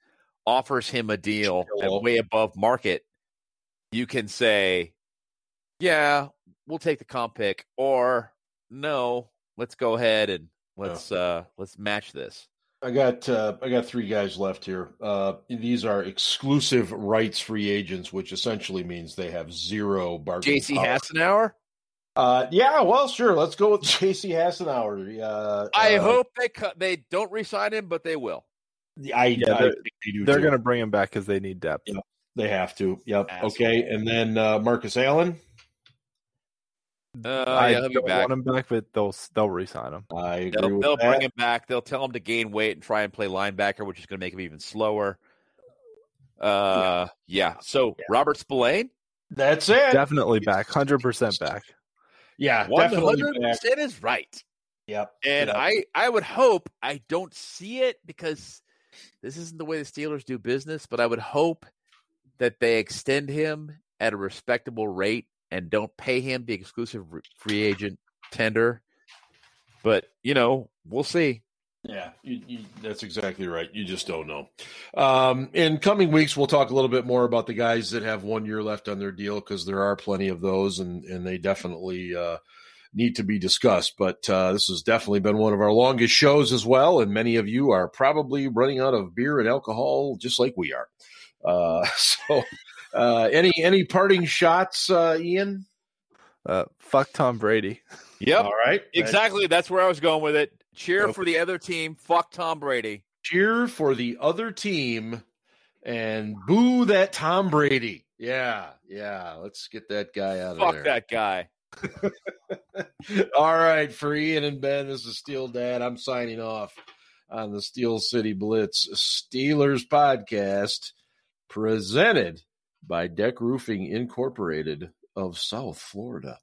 offers him a deal way above market, you can say, "Yeah, we'll take the comp pick," or "No, let's go ahead and let's yeah. uh let's match this." I got uh, I got three guys left here. Uh, these are exclusive rights free agents, which essentially means they have zero bargaining. J.C. Hassenauer. Uh, yeah, well, sure. Let's go with J.C. Hassenauer. Uh, I uh, hope they cut. They don't resign him, but they will. I, yeah, I they're, they are going to bring him back because they need depth. Yep, they have to. Yep. Asshole. Okay, and then uh, Marcus Allen. Uh, I yeah, don't want him back, but they'll they'll resign him. I agree they'll, they'll bring him back. They'll tell him to gain weight and try and play linebacker, which is going to make him even slower. Uh, yeah. yeah. So yeah. Robert Spillane. That's it. Definitely back. Hundred percent back. Yeah, one hundred percent is right. Yep. And yep. I I would hope I don't see it because this isn't the way the Steelers do business, but I would hope that they extend him at a respectable rate and don't pay him the exclusive free agent tender. But you know, we'll see. Yeah, you, you, that's exactly right. You just don't know. Um, in coming weeks, we'll talk a little bit more about the guys that have one year left on their deal because there are plenty of those, and and they definitely uh, need to be discussed. But uh, this has definitely been one of our longest shows as well, and many of you are probably running out of beer and alcohol just like we are. Uh, so, uh, any any parting shots, uh, Ian? Uh, fuck Tom Brady. Yep. All right. Exactly. That's where I was going with it. Cheer for the other team. Fuck Tom Brady. Cheer for the other team and boo that Tom Brady. Yeah, yeah. Let's get that guy out Fuck of there. Fuck that guy. All right, for Ian and Ben, this is Steel Dad. I'm signing off on the Steel City Blitz Steelers podcast presented by Deck Roofing Incorporated of South Florida.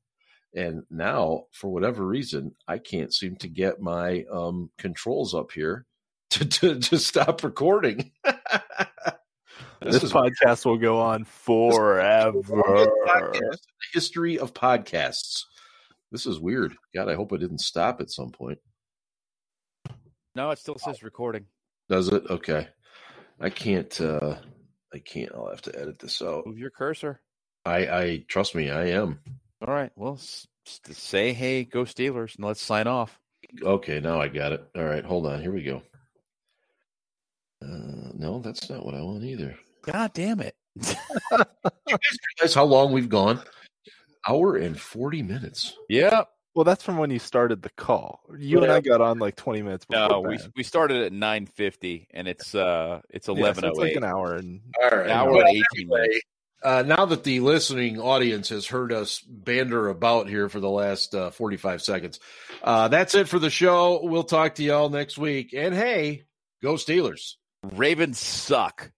And now, for whatever reason, I can't seem to get my um, controls up here to, to, to stop recording. this, this podcast weird. will go on forever. history of podcasts. This is weird. God, I hope it didn't stop at some point. No, it still says recording. Does it? Okay. I can't. uh I can't. I'll have to edit this out. Move your cursor. I, I trust me. I am. All right. Well, say, hey, go Steelers, and let's sign off. Okay, now I got it. All right, hold on. Here we go. Uh, no, that's not what I want either. God damn it. you guys realize how long we've gone? Hour and 40 minutes. Yeah. Well, that's from when you started the call. You yeah. and I got on like 20 minutes before. No, we, we started at 9.50 and it's uh it's 11.08. Yeah, so it's like an hour and All right. an hour and 18 minutes uh, now that the listening audience has heard us banter about here for the last uh, 45 seconds, uh, that's it for the show. We'll talk to y'all next week. And hey, go Steelers. Ravens suck.